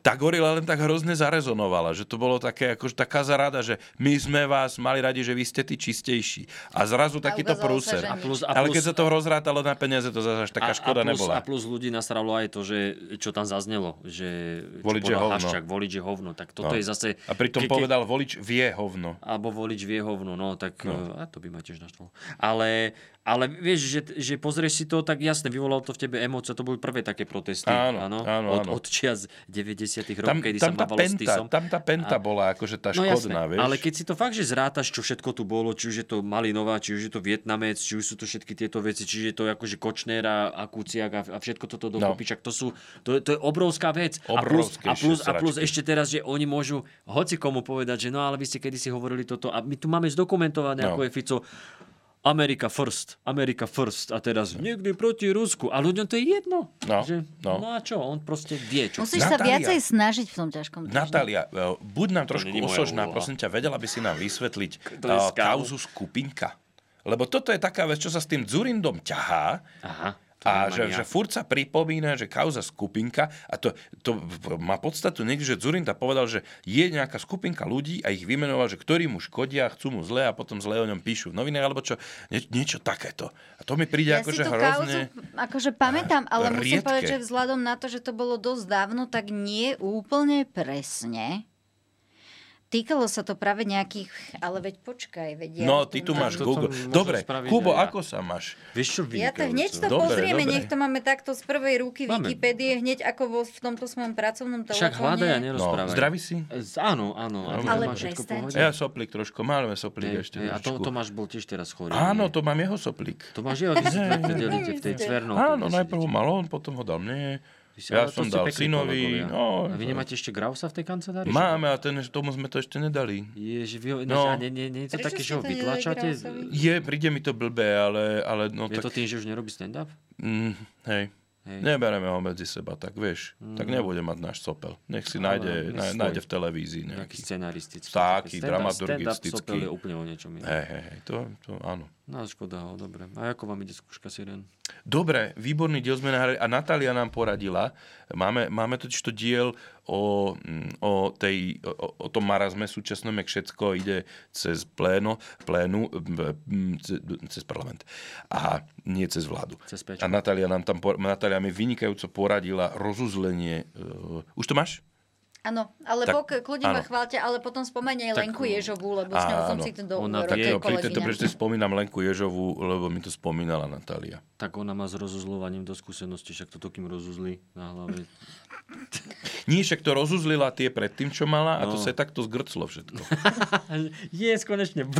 tá gorila len tak hrozne zarezonovala, že to bolo také, akože taká zarada, že my sme vás mali radi, že vy ste tí čistejší. A zrazu takýto ukázalo sa, prúser. A plus- a Ale plus- keď sa to rozrátalo na peniaze, to zase až taká škoda a plus, nebola. A plus ľudí nasralo aj to, že čo tam zaznelo, že Volič je hovno. Haščák, volič je hovno. Tak toto No. je zase... A pritom ke- ke- povedal, volič vie hovno. Alebo volič vie hovno, no tak No. no. a to by ma tiež naštvalo. Ale, ale vieš, že, že pozrieš si to, tak jasne, vyvolalo to v tebe emócie, to boli prvé také protesty. Áno, áno, od, áno. od čias 90 rokov, kedy tam, sa mávalo s penta, Tisom. tam tá penta bola akože tá No škodná, jasné, vieš. ale keď si to fakt, že zrátaš, čo všetko tu bolo, či už je to Malinová, či už je to Vietnamec, či už sú to všetky tieto veci, či je to akože Kočner a, a Kuciak a, a všetko toto dokopy, no. to, sú, to, je- to je obrovská vec. A plus, a, plus, a plus ešte teraz, že oni môžu hoci komu povedať, že no ale vy ste kedysi hovorili toto a my tu máme zdokumentované, No. ako je Fico, America first, America first a teraz niekdy proti Rusku. A ľuďom to je jedno. No, že, no. no. a čo, on proste vie, čo Musíš sa Natália. viacej snažiť v tom ťažkom týždni. Natália, e, buď nám trošku osožná, prosím ťa, vedela by si nám vysvetliť skálu. kauzu skupinka. Lebo toto je taká vec, čo sa s tým Dzurindom ťahá. Aha, A že, že furt sa pripomína, že kauza skupinka, a to, to má podstatu niekde, že Zurinda povedal, že je nejaká skupinka ľudí a ich vymenoval, že ktorí mu škodia, chcú mu zle a potom zle o ňom píšu v novinách, alebo čo, nie, niečo takéto. A to mi príde Ja si tú hrozne... kauzu akože pamätám, ale musím riedke. povedať, že vzhľadom na to, že to bolo dosť dávno, tak nie úplne presne. Týkalo sa to práve nejakých, ale veď počkaj, veď ja No, ty tu máš Google. Dobre, Kubo, ako sa máš? Vieš čo, Ja to hneď to Dobre, pozrieme, dobre. nech to máme takto z prvej ruky Máme. Wikipédie, hneď ako vo, v tomto svojom pracovnom telefóne. Však hľadaj a nerozprávaj. No, zdraví si? Z- Áno, áno. Ty Ale to máš prestaň. Ja soplík trošku, máme soplík ešte. hej, A to, trošičku. Tomáš bol tiež teraz chorý. Áno, to mám jeho soplík. To máš jeho, delíte v tej cvernovke. Áno, najprv mal on, potom ho dal mne. Si- Ja som dal synovi. No, A vy nemáte ešte Grausa v tej kancelárii? Máme, a ten, tomu sme to ešte nedali. Ježi, vy No. no. nie, nie, nie je to Prečo také, že ho? Grausovi? Je, príde mi to blbé, ale, ale no Je tak... to tým, že už nerobí stand-up? Mm, hej. Hej. Nebereme ho medzi seba, tak vieš. Mm. Tak nebude mať náš sopel. Nech si Ale nájde, na, nájde v televízii Nejaký nejaký. scenaristický. Taký, Stand-up- dramaturgistický. Stand-up sopel je úplne o niečom inom. Hej, hej, hej, to, to áno. No, škoda ho, dobre. A ako vám ide skúška Siren? Dobre, výborný diel sme nahrali a Natália nám poradila. Máme, máme totiž to diel o, mm, o, tej, o, o tom marazme súčasnom, jak všetko ide cez pléno, plénu, mm, ce- cez parlament a nie cez vládu. Cez Pečko. a Natália, nám tam, Natália mi vynikajúco poradila rozuzlenie. Uh, už to máš? Áno, ale Tak, pok, kľudne ma áno. chváľte, ale potom spomeň aj Lenku Ježovú, lebo s ňou som si to Ona Tak, pri tejto príležitosti spomínam Lenku Ježovú, lebo mi to spomínala Natália. Tak ona má s rozuzlovaním do skúsenosti, však toto kým rozuzli na hlave. Nie, však to rozuzlila tie predtým, čo mala a to No. sa jej takto zgrclo všetko. Je, konečne.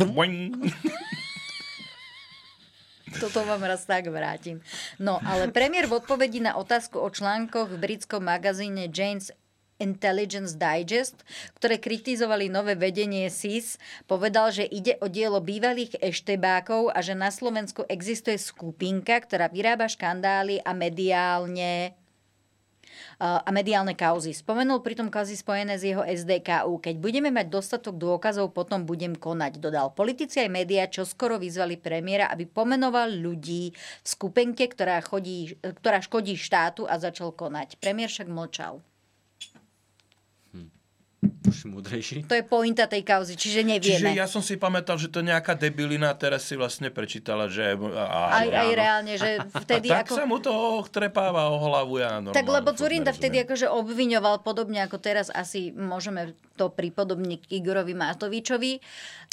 Toto vám raz tak vrátim. No, ale premiér v odpovedi na otázku o článkoch v britskom magazíne Jane's Intelligence Digest, ktoré kritizovali nové vedenie SIS, povedal, že ide o dielo bývalých eštebákov a že na Slovensku existuje skupinka, ktorá vyrába škandály a mediálne a mediálne kauzy. Spomenul pritom kauzy spojené s jeho SDKU. Keď budeme mať dostatok dôkazov, potom budem konať, dodal. Politici aj médiá čoskoro vyzvali premiéra, aby pomenoval ľudí v skupenke, ktorá, chodí, ktorá škodí štátu a začal konať. Premiér však mlčal. Už múdrejší. To je pointa tej kauzy, čiže nevieme. Čiže ja som si pamätal, že to je nejaká debilina, teraz si vlastne prečítala, že... Aj, aj reálne, že vtedy a tak ako... sa mu to trepáva o hlavu, ja normálne. Tak lebo Zurinda vtedy akože obviňoval podobne ako teraz asi môžeme to pripodobniť k Igorovi Matovičovi.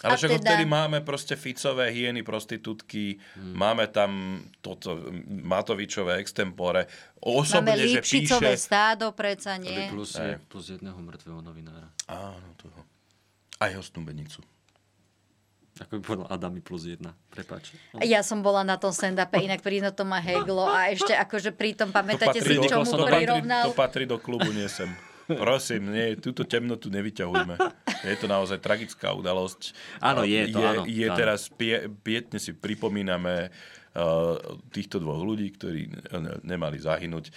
Ale A však teda- odtedy máme proste Ficové hyeny, prostitútky, Hmm. máme tam toto Matovičové extempore. Osobne, Máme že píše... stádo, preca nie. Plus, je, plus jedného mŕtvého novinára. Áno, toho. Aj jeho snúbenicu. Ako by povedal Adami plus jedna. Prepač. Ja som bola na tom stand-upe, inak príno to ma heglo a ešte akože pri tom pamätáte si, do- čo mu to, prirovnal? to patrí do klubu, nie sem. Prosím, nie, túto temnotu nevyťahujme. Je to naozaj tragická udalosť. Áno, je to, je, áno, Je áno. teraz, pie, pietne si pripomíname uh, týchto dvoch ľudí, ktorí ne- nemali zahynúť.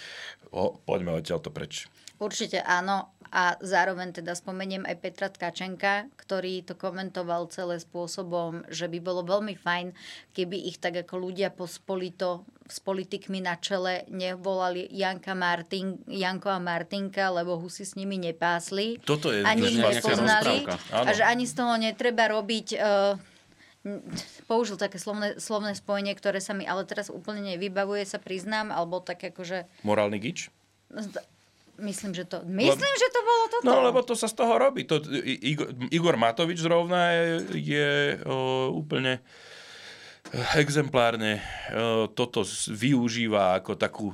O, poďme odtiaľ to preč. Určite áno. A zároveň teda spomeniem aj Petra Tkačenka, ktorý to komentoval celé spôsobom, že by bolo veľmi fajn, keby ich tak ako ľudia pospolito s politikmi na čele nevolali Janka Martin, Janko a Martinka, lebo husy s nimi nepásli. Toto je ani ich nepoznali. A že ani z toho netreba robiť... Uh, použil také slovné, slovné spojenie, ktoré sa mi ale teraz úplne nevybavuje, sa priznám, alebo tak akože... Morálny gič? Myslím, že to, myslím, že to bolo toto. No, lebo to sa z toho robí. To, Igor, Igor Matovič zrovna je, je o, úplne exemplárne o, toto z- využíva ako takú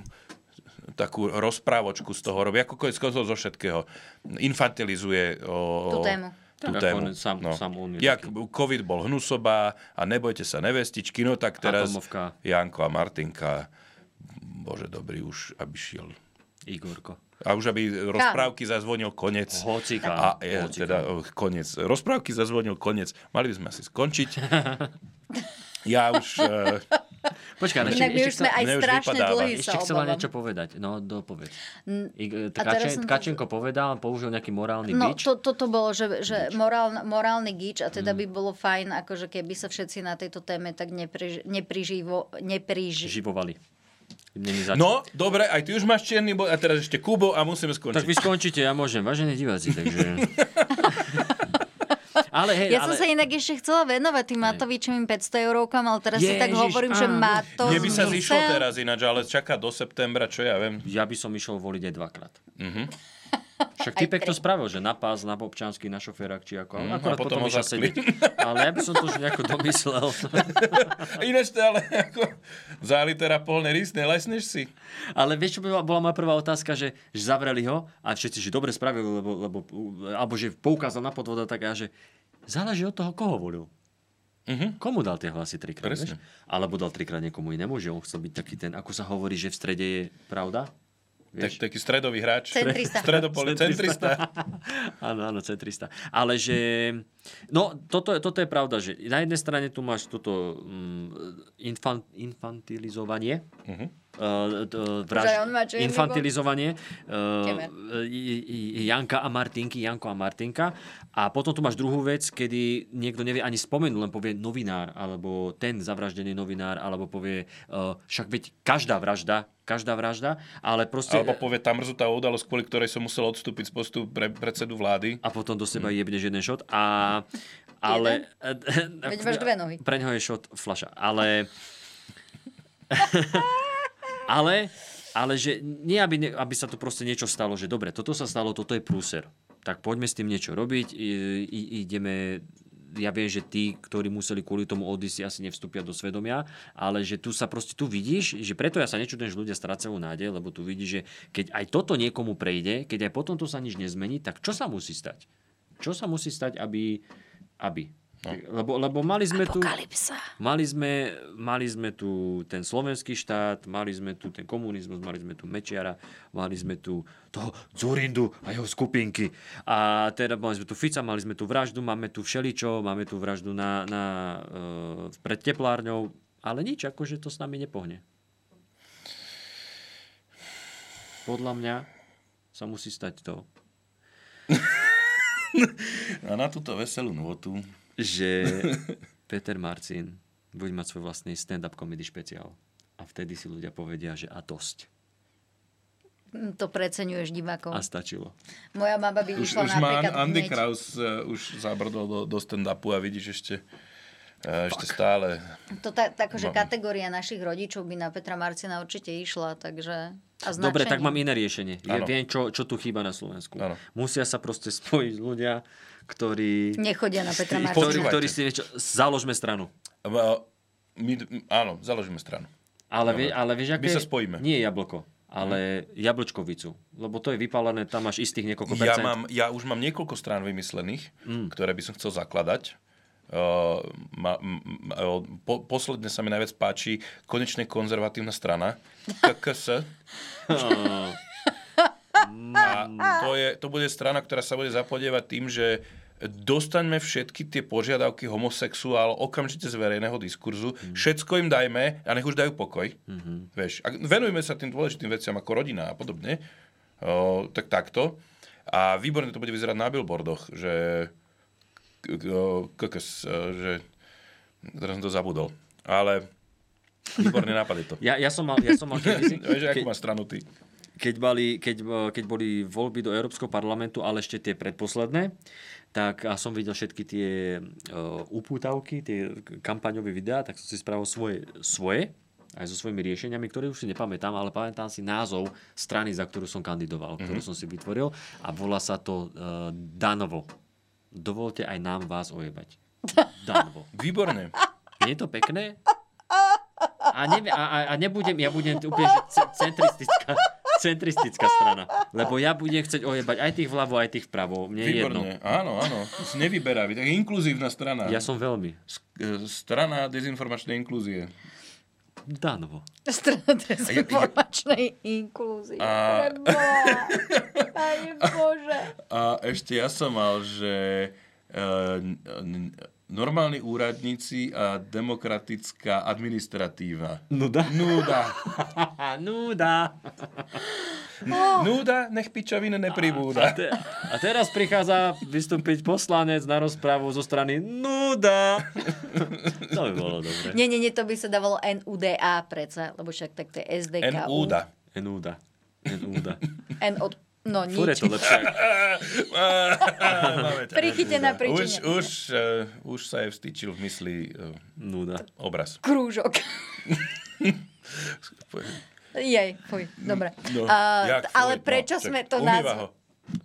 takú rozprávočku z toho robí, ako skoro zo všetkého. Infantilizuje o, Tú tému. Tú Tak tému. on sám- no. sám on Jak COVID bol hnusobá a nebojte sa nevestičky, no tak teraz Atomovka. Janko a Martinka, bože dobrý, už aby šiel Igorko. A už aby rozprávky zazvonil konec. Hocika. A je, Hocika. teda oh, konec. Rozprávky zazvonil konec. Mali by sme asi skončiť. Ja už... Uh, Počkaj, ale Inak my už sme aj strašne sa Ešte chcela obávam. niečo povedať. No, dopovedz. I, a teraz Tkačen, som Tkačenko povedal, použil nejaký morálny No, bič. to, toto bolo, že, že morál, morálny gič a Mm. teda by bolo fajn, akože keby sa všetci na tejto téme tak nepriž, nepriživo, nepriž... Živovali. No, dobre, aj ty už máš čierny bod a teraz ešte Kubo a musíme skončiť. Tak vy skončíte, ja môžem. Vážení diváci, takže... ale hej, Ja ale... som sa inak ešte chcela venovať tým Matovičovým 500 eurovkám, ale teraz si tak Ježiš, hovorím, že áno. má to Mne by sa zišlo teraz ináč, ale čaká do septembra, čo ja viem. Ja by som išiel voliť aj dvakrát. Mhm. Však typek to spravil, že na pás, na občansky, na šoférak, či ako. Mm, akorát a potom potom, išiel sedieť. Ale ja by som to už nejako domyslel. Ináč to ale ako zalitera polné rysne, lesneš si. Ale vieš, čo bola, bola moja prvá otázka, že, že zavreli ho a všetci, že dobre spravili, lebo, lebo, alebo že poukázal na podvoda, tak a že záleží od toho, koho volil. Mhm. Komu dal tie hlasy trikrát? Alebo dal trikrát niekomu inému, že on chcel byť taký ten, ako sa hovorí, že v strede je pravda? Tak, taký stredový hráč. Centrista. Stredopole, centrista. áno, áno, centrista. Ale že... No, toto, je- toto je pravda, že na jednej strane tu máš toto um, infan, infantilizovanie. Mhm. Má čierny bod. infantilizovanie uh, i- Janka a Martinky, Janko a Martinka. A potom tu máš druhú vec, kedy niekto nevie ani spomenúť, len povie novinár, alebo ten zavraždený novinár, alebo povie, uh, však veď každá vražda, každá vražda, ale proste... Alebo povie tá mrzutá udalosť, kvôli ktorej som musel odstúpiť z postu pre predsedu vlády. a potom do seba jebneš jeden shot. A, ale... Veď máš dve nohy. Pre ňoho je shot fľaša. Ale... ale, ale že nie, aby, ne- aby sa tu proste niečo stalo, že dobre, toto sa stalo, toto je prúser. Tak poďme s tým niečo robiť, i, i, ideme ja viem, že tí, ktorí museli kvôli tomu odísť, si asi nevstúpia do svedomia, ale že tu sa proste, tu vidíš, že preto ja sa nečudujem, že ľudia strácajú nádej, lebo tu vidíš, že keď aj toto niekomu prejde, keď aj potom to sa nič nezmení, tak čo sa musí stať? Čo sa musí stať, aby... aby? No. Lebo, lebo mali sme tu... Mali sme, mali sme tu ten slovenský štát, mali sme tu ten komunizmus, mali sme tu Mečiara, mali sme tu toho Zurindu a jeho skupinky. A teda mali sme tu Fica, mali sme tu vraždu, máme tu všeličo, máme tu vraždu na, na, uh, pred teplárňou, ale nič, akože to s nami nepohne. Podľa mňa sa musí stať to, A na túto veselú notu. Že Peter Marcin bude mať svoj vlastný stand-up comedy špeciál. A vtedy si ľudia povedia, že a dosť. to preceňuješ divákov. A stačilo. Moja mama by Už, išla už má Andy hneď. Kraus uh, už zabrdol do, do stand-upu a vidíš ešte, ešte stále. To tá, tá akože No. kategória našich rodičov by na Petra Marcina určite išla, takže... A Dobre, tak mám iné riešenie. Ja Áno. viem, čo, čo tu chýba na Slovensku. Áno. Musia sa proste spojiť ľudia, ktorí... Nechodia na Petra ktorí, Marcina. ktorí si niečo... Založme stranu. My, áno, založíme stranu. Ale, Dobre. vie, ale vieš, aké... My sa spojíme. Nie jablko, ale jablčkovicu. Lebo to je vypálené, tam máš istých niekoľko Ja, percent. mám, ja už mám niekoľko strán vymyslených, Mm. ktoré by som chcel zakladať. Uh, ma, m, m, uh, po, posledne sa mi najviac páči konečne konzervatívna strana. KKS. A to, je, to bude strana, ktorá sa bude zapodievať tým, že dostaňme všetky tie požiadavky homosexuál okamžite z verejného diskurzu, všetko im dajme a nech už dajú pokoj. Vieš, a venujme sa tým dôležitým veciam ako rodina a podobne. O, tak takto. A výborne to bude vyzerať na billboardoch, že kokos, že teraz som to zabudol. Ale výborný nápad je to. Ja, ja som mal, ja som mal kedysi, Vieš, akú máš stranu ty? keď, boli, keď, keď boli voľby do Európskeho parlamentu, ale ešte tie predposledné, tak a som videl všetky tie uh, upútavky, tie kampaňové videá, tak som si spravil svoje, svoje aj so svojimi riešeniami, ktoré už si nepamätám, ale pamätám si názov strany, za ktorú som kandidoval, ktorú Mhm. som si vytvoril a volá sa to uh, Danovo. Dovolte aj nám vás ojebať. Danovo. Výborné. Nie je to pekné? A, nevie, a, a, nebudem, ja budem úplne centristická, centristická strana. Lebo ja budem chcieť ojebať aj tých vľavo, aj tých vpravo. Mne je jedno. Áno, áno. Si nevyberavý. Tak inkluzívna strana. Ja som veľmi. E, Strana dezinformačnej inklúzie. Danovo. Strana dezinformačnej inklúzie. A-. Pane Bože. A ešte ja som mal, že e, n- n- normálni úradníci a demokratická administratíva. Nuda? Núda. Núda. Núda, nech pičoviny A, nepribúda. te, a teraz prichádza vystúpiť poslanec na rozprávu zo strany Nuda. To by bolo dobre. Nie, nie, nie, to by sa dávalo NUDA predsa, lebo však tak to je SDK. NUDA. Núda. Núda. N od... No nič. Fúr je to lepšie. Prichytená príčina. Už, už, uh, už sa je vstýčil v mysli uh, Núda. obraz. Krúžok. Jej, fuj, dobre. No, t- ale fuj, no, prečo čak, sme to nazvali?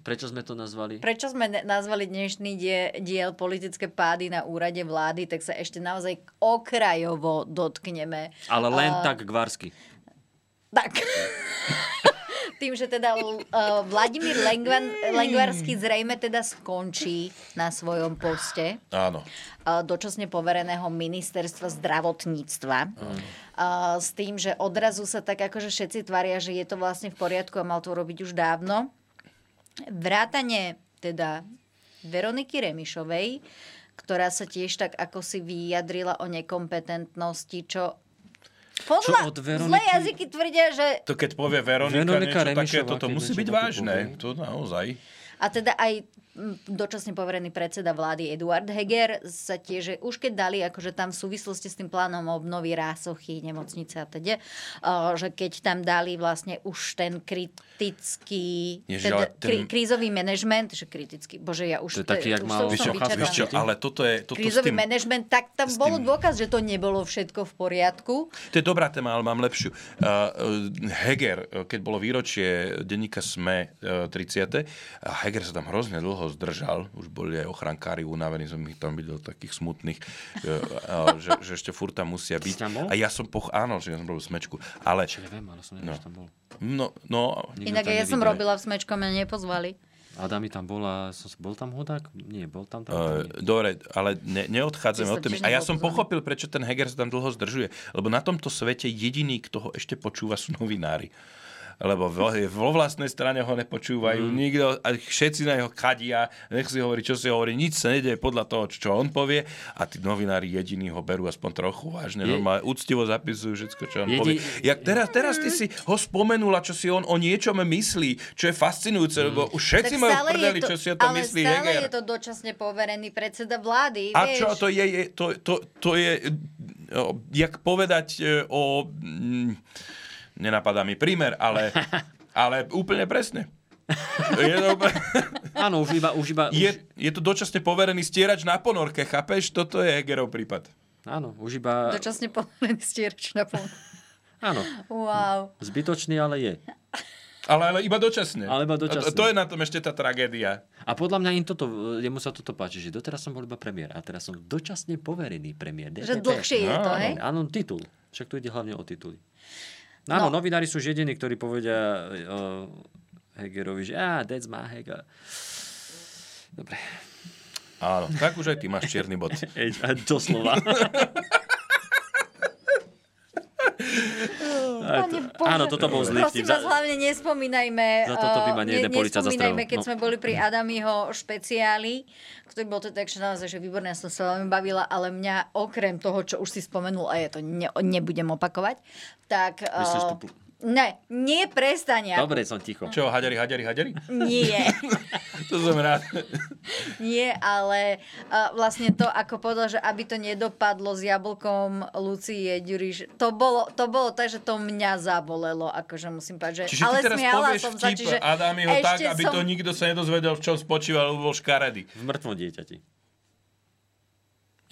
Prečo sme to nazvali? Prečo sme nazvali dnešný die, diel politické pády na úrade vlády, tak sa ešte naozaj okrajovo dotkneme. Ale len A- tak gvarsky. Tak. Tým, že teda uh, Vladimír Lengvan, Lengvarský zrejme teda skončí na svojom poste Áno. uh, dočasne povereného ministerstva zdravotníctva. Áno. Uh, s tým, že odrazu sa tak akože všetci tvária, že je to vlastne v poriadku a mal to robiť už dávno. Vrátanie teda Veroniky Remišovej, ktorá sa tiež tak ako si vyjadrila o nekompetentnosti, čo podľa Čo od zlé Veroniky? jazyky tvrdia, že To keď povie Veronika, Veronika niečo Remišová, takéto, to keď musí byť také vážne. povie. To naozaj. A teda aj dočasne poverený predseda vlády Eduard Heger sa tiež, že už keď dali akože tam v súvislosti s tým plánom obnovy rásochy, nemocnice a teda, že keď tam dali vlastne už ten kritický, Ježiš, teda, ten- kri, krízový manažment, že kritický, bože ja už, To je taký, jak mal. Vieš čo, ale toto je... Toto Krízový tým, manažment, tak tam bol tým- dôkaz, že to nebolo všetko v poriadku. To je dobrá téma, ale mám lepšiu. Uh, Heger, keď bolo výročie denníka SME uh, 30. A Heger sa tam hrozne dlho zdržal. Už boli aj ochrankári unavení, som ich tam videl takých smutných, uh, že, že ešte furt tam musia byť. tam bol? A ja som poch... Áno, že ja som robil smečku. Ale... Čo neviem, ale som nevedel, No. tam bol. No, no, Inak ja som robila v smečkom a nepozvali. Adami tam bola, som, bol tam hodák? Nie, bol tam tam. Uh, dobre, ale ne, neodchádzame od témy. A ja som pochopil, prečo ten Heger sa tam dlho zdržuje. Lebo na tomto svete jediný, kto ho ešte počúva, sú novinári. Lebo vo, vo vlastnej strane ho nepočúvajú, mm. nikto, a všetci na neho kadia, nech si hovorí, čo si hovorí, nič sa nedieje podľa toho, čo on povie a tí novinári jediní ho berú aspoň trochu vážne, Je- normálne úctivo zapisujú všetko, čo on Jedi- povie. Jak teraz, teraz ty si ho spomenula, čo si on o niečom myslí, čo je fascinujúce, Mm. lebo už všetci majú prdeli, čo si o tom ale myslí stále Heger. je to dočasne poverený predseda vlády. A vieš. čo to je, je to, to, to je, o, jak povedať e, o... mm, Nenapadá mi prímer, ale Ale úplne presne. je to... Áno, už iba... Už iba je, je to dočasne poverený stierač na ponorke, chápeš? Toto je Hegerov prípad. Áno, už iba... Dočasne povolený stierač na ponorke. Áno. Wow. Zbytočný, ale je. Ale, ale iba dočasne. Ale iba dočasne. A to, to je na tom ešte tá tragédia. A podľa mňa im toto, jemu sa toto páči, že doteraz som bol iba premiér a teraz som dočasne poverený premiér. Že dlhšie je to, hej? Áno, titul. Však tu ide hlavne o tituly. Áno, no. novinári sú jediní, ktorí povedia uh, Hegerovi, že ah, that's my Heger. Dobre. Áno, tak už aj ty máš čierny bod. Doslova. Pane Bože, Áno, toto bol zlý Prosím vás, hlavne nespomínajme, Za toto by ma nejeden ne, nespomínajme, keď No. sme boli pri Adamiho špeciáli, ktorý bol teda takže naozaj, že výborné, ja som sa veľmi bavila, ale mňa okrem toho, čo už si spomenul, a ja to ne, nebudem opakovať, tak... Myslíš eh, pl- Ne, nie prestania. Dobre, som ticho. Čo, haďari, haďari, haďari? Nie. to som rád. Nie, ale uh, vlastne to, ako povedal, že aby to nedopadlo s jablkom Lucie Ďuriš, to bolo, to bolo tak, že to mňa zabolelo, akože musím povedať, že... Čiže ale ty teraz povieš som sa, vtip čiže Adamiho tak, aby som... to nikto sa nedozvedel, v čom spočíval, lebo bol škaredý. V mŕtvom dieťati.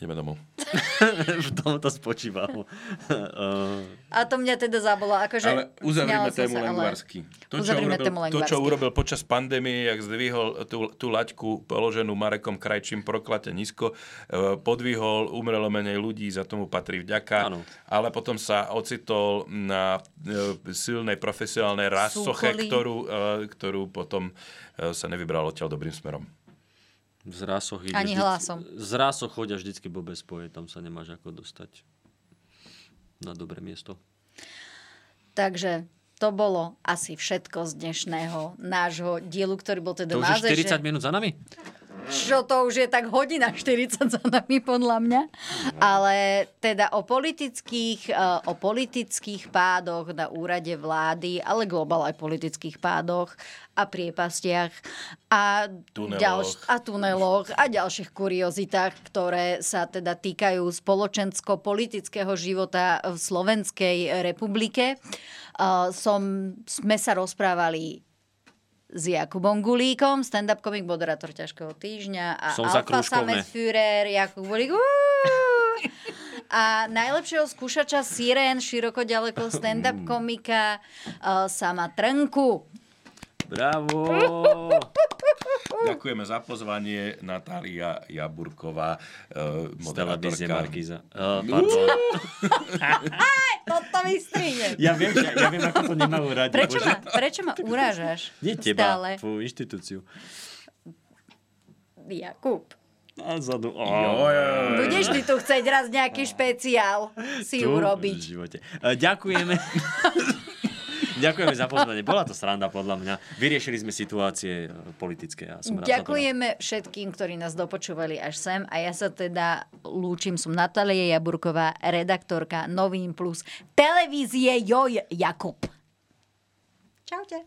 Ideme domov. v tom to spočívalo. Uh, A to mňa teda zabolo, akože... Ale uzavrime tému sa, ale- Lengvarsky. To, čo urobil, tému to, čo urobil počas pandémie, jak zdvihol tú, tú laťku položenú Marekom Krajčím proklate nízko, e, podvihol umrelo menej ľudí, za tomu patrí vďaka, Áno. ale potom sa ocitol na e, silnej profesionálnej rasoche, ktorú, e, ktorú potom sa nevybral odtiaľ dobrým smerom. Z rásoch ide Ani vždy- hlasom. Z rásoch chodia vždycky blbé spoje, tam sa nemáš ako dostať na dobré miesto. Takže to bolo asi všetko z dnešného nášho dielu, ktorý bol teda To už název, 40 minút za nami? Čo to už je tak hodina 40 za nami podľa mňa. Ale teda o politických, eh, o politických pádoch na úrade vlády, ale globál aj politických pádoch a priepastiach a, Tuneloch. ďalš- a tuneloch a ďalších kuriozitách, ktoré sa teda týkajú spoločensko-politického života v Slovenskej republike. Eh, Som, sme sa rozprávali s Jakubom Gulíkom, stand-up komik, moderátor ťažkého týždňa a Som Alfa. Samet Führer, Jakub Gulík. A najlepšieho skúšača Sirén, široko ďaleko stand-up komika uh, Sama Trnku. Bravo! Ďakujeme za pozvanie Natália Jaburková, televízie moderátorka. Markíza. Uh, pardon. Toto mi strihne. Ja viem, že- ja viem, ako to nemajú radi. Prečo ma, prečo ma urážaš? Nie teba, Stále. tvoju inštitúciu. Jakub. A zadu. Oh. Budeš ty tu chcieť raz nejaký špeciál si Tu urobiť. V živote. E, Ďakujeme. Ďakujeme za pozvanie. Bola to sranda podľa mňa. Vyriešili sme situácie e, politické. A som. Ďakujeme všetkým, ktorí nás dopočúvali až sem a ja sa teda lúčim, som Natália Jaburková, redaktorka Novín Plus televízie Joj Jakub. Čaute.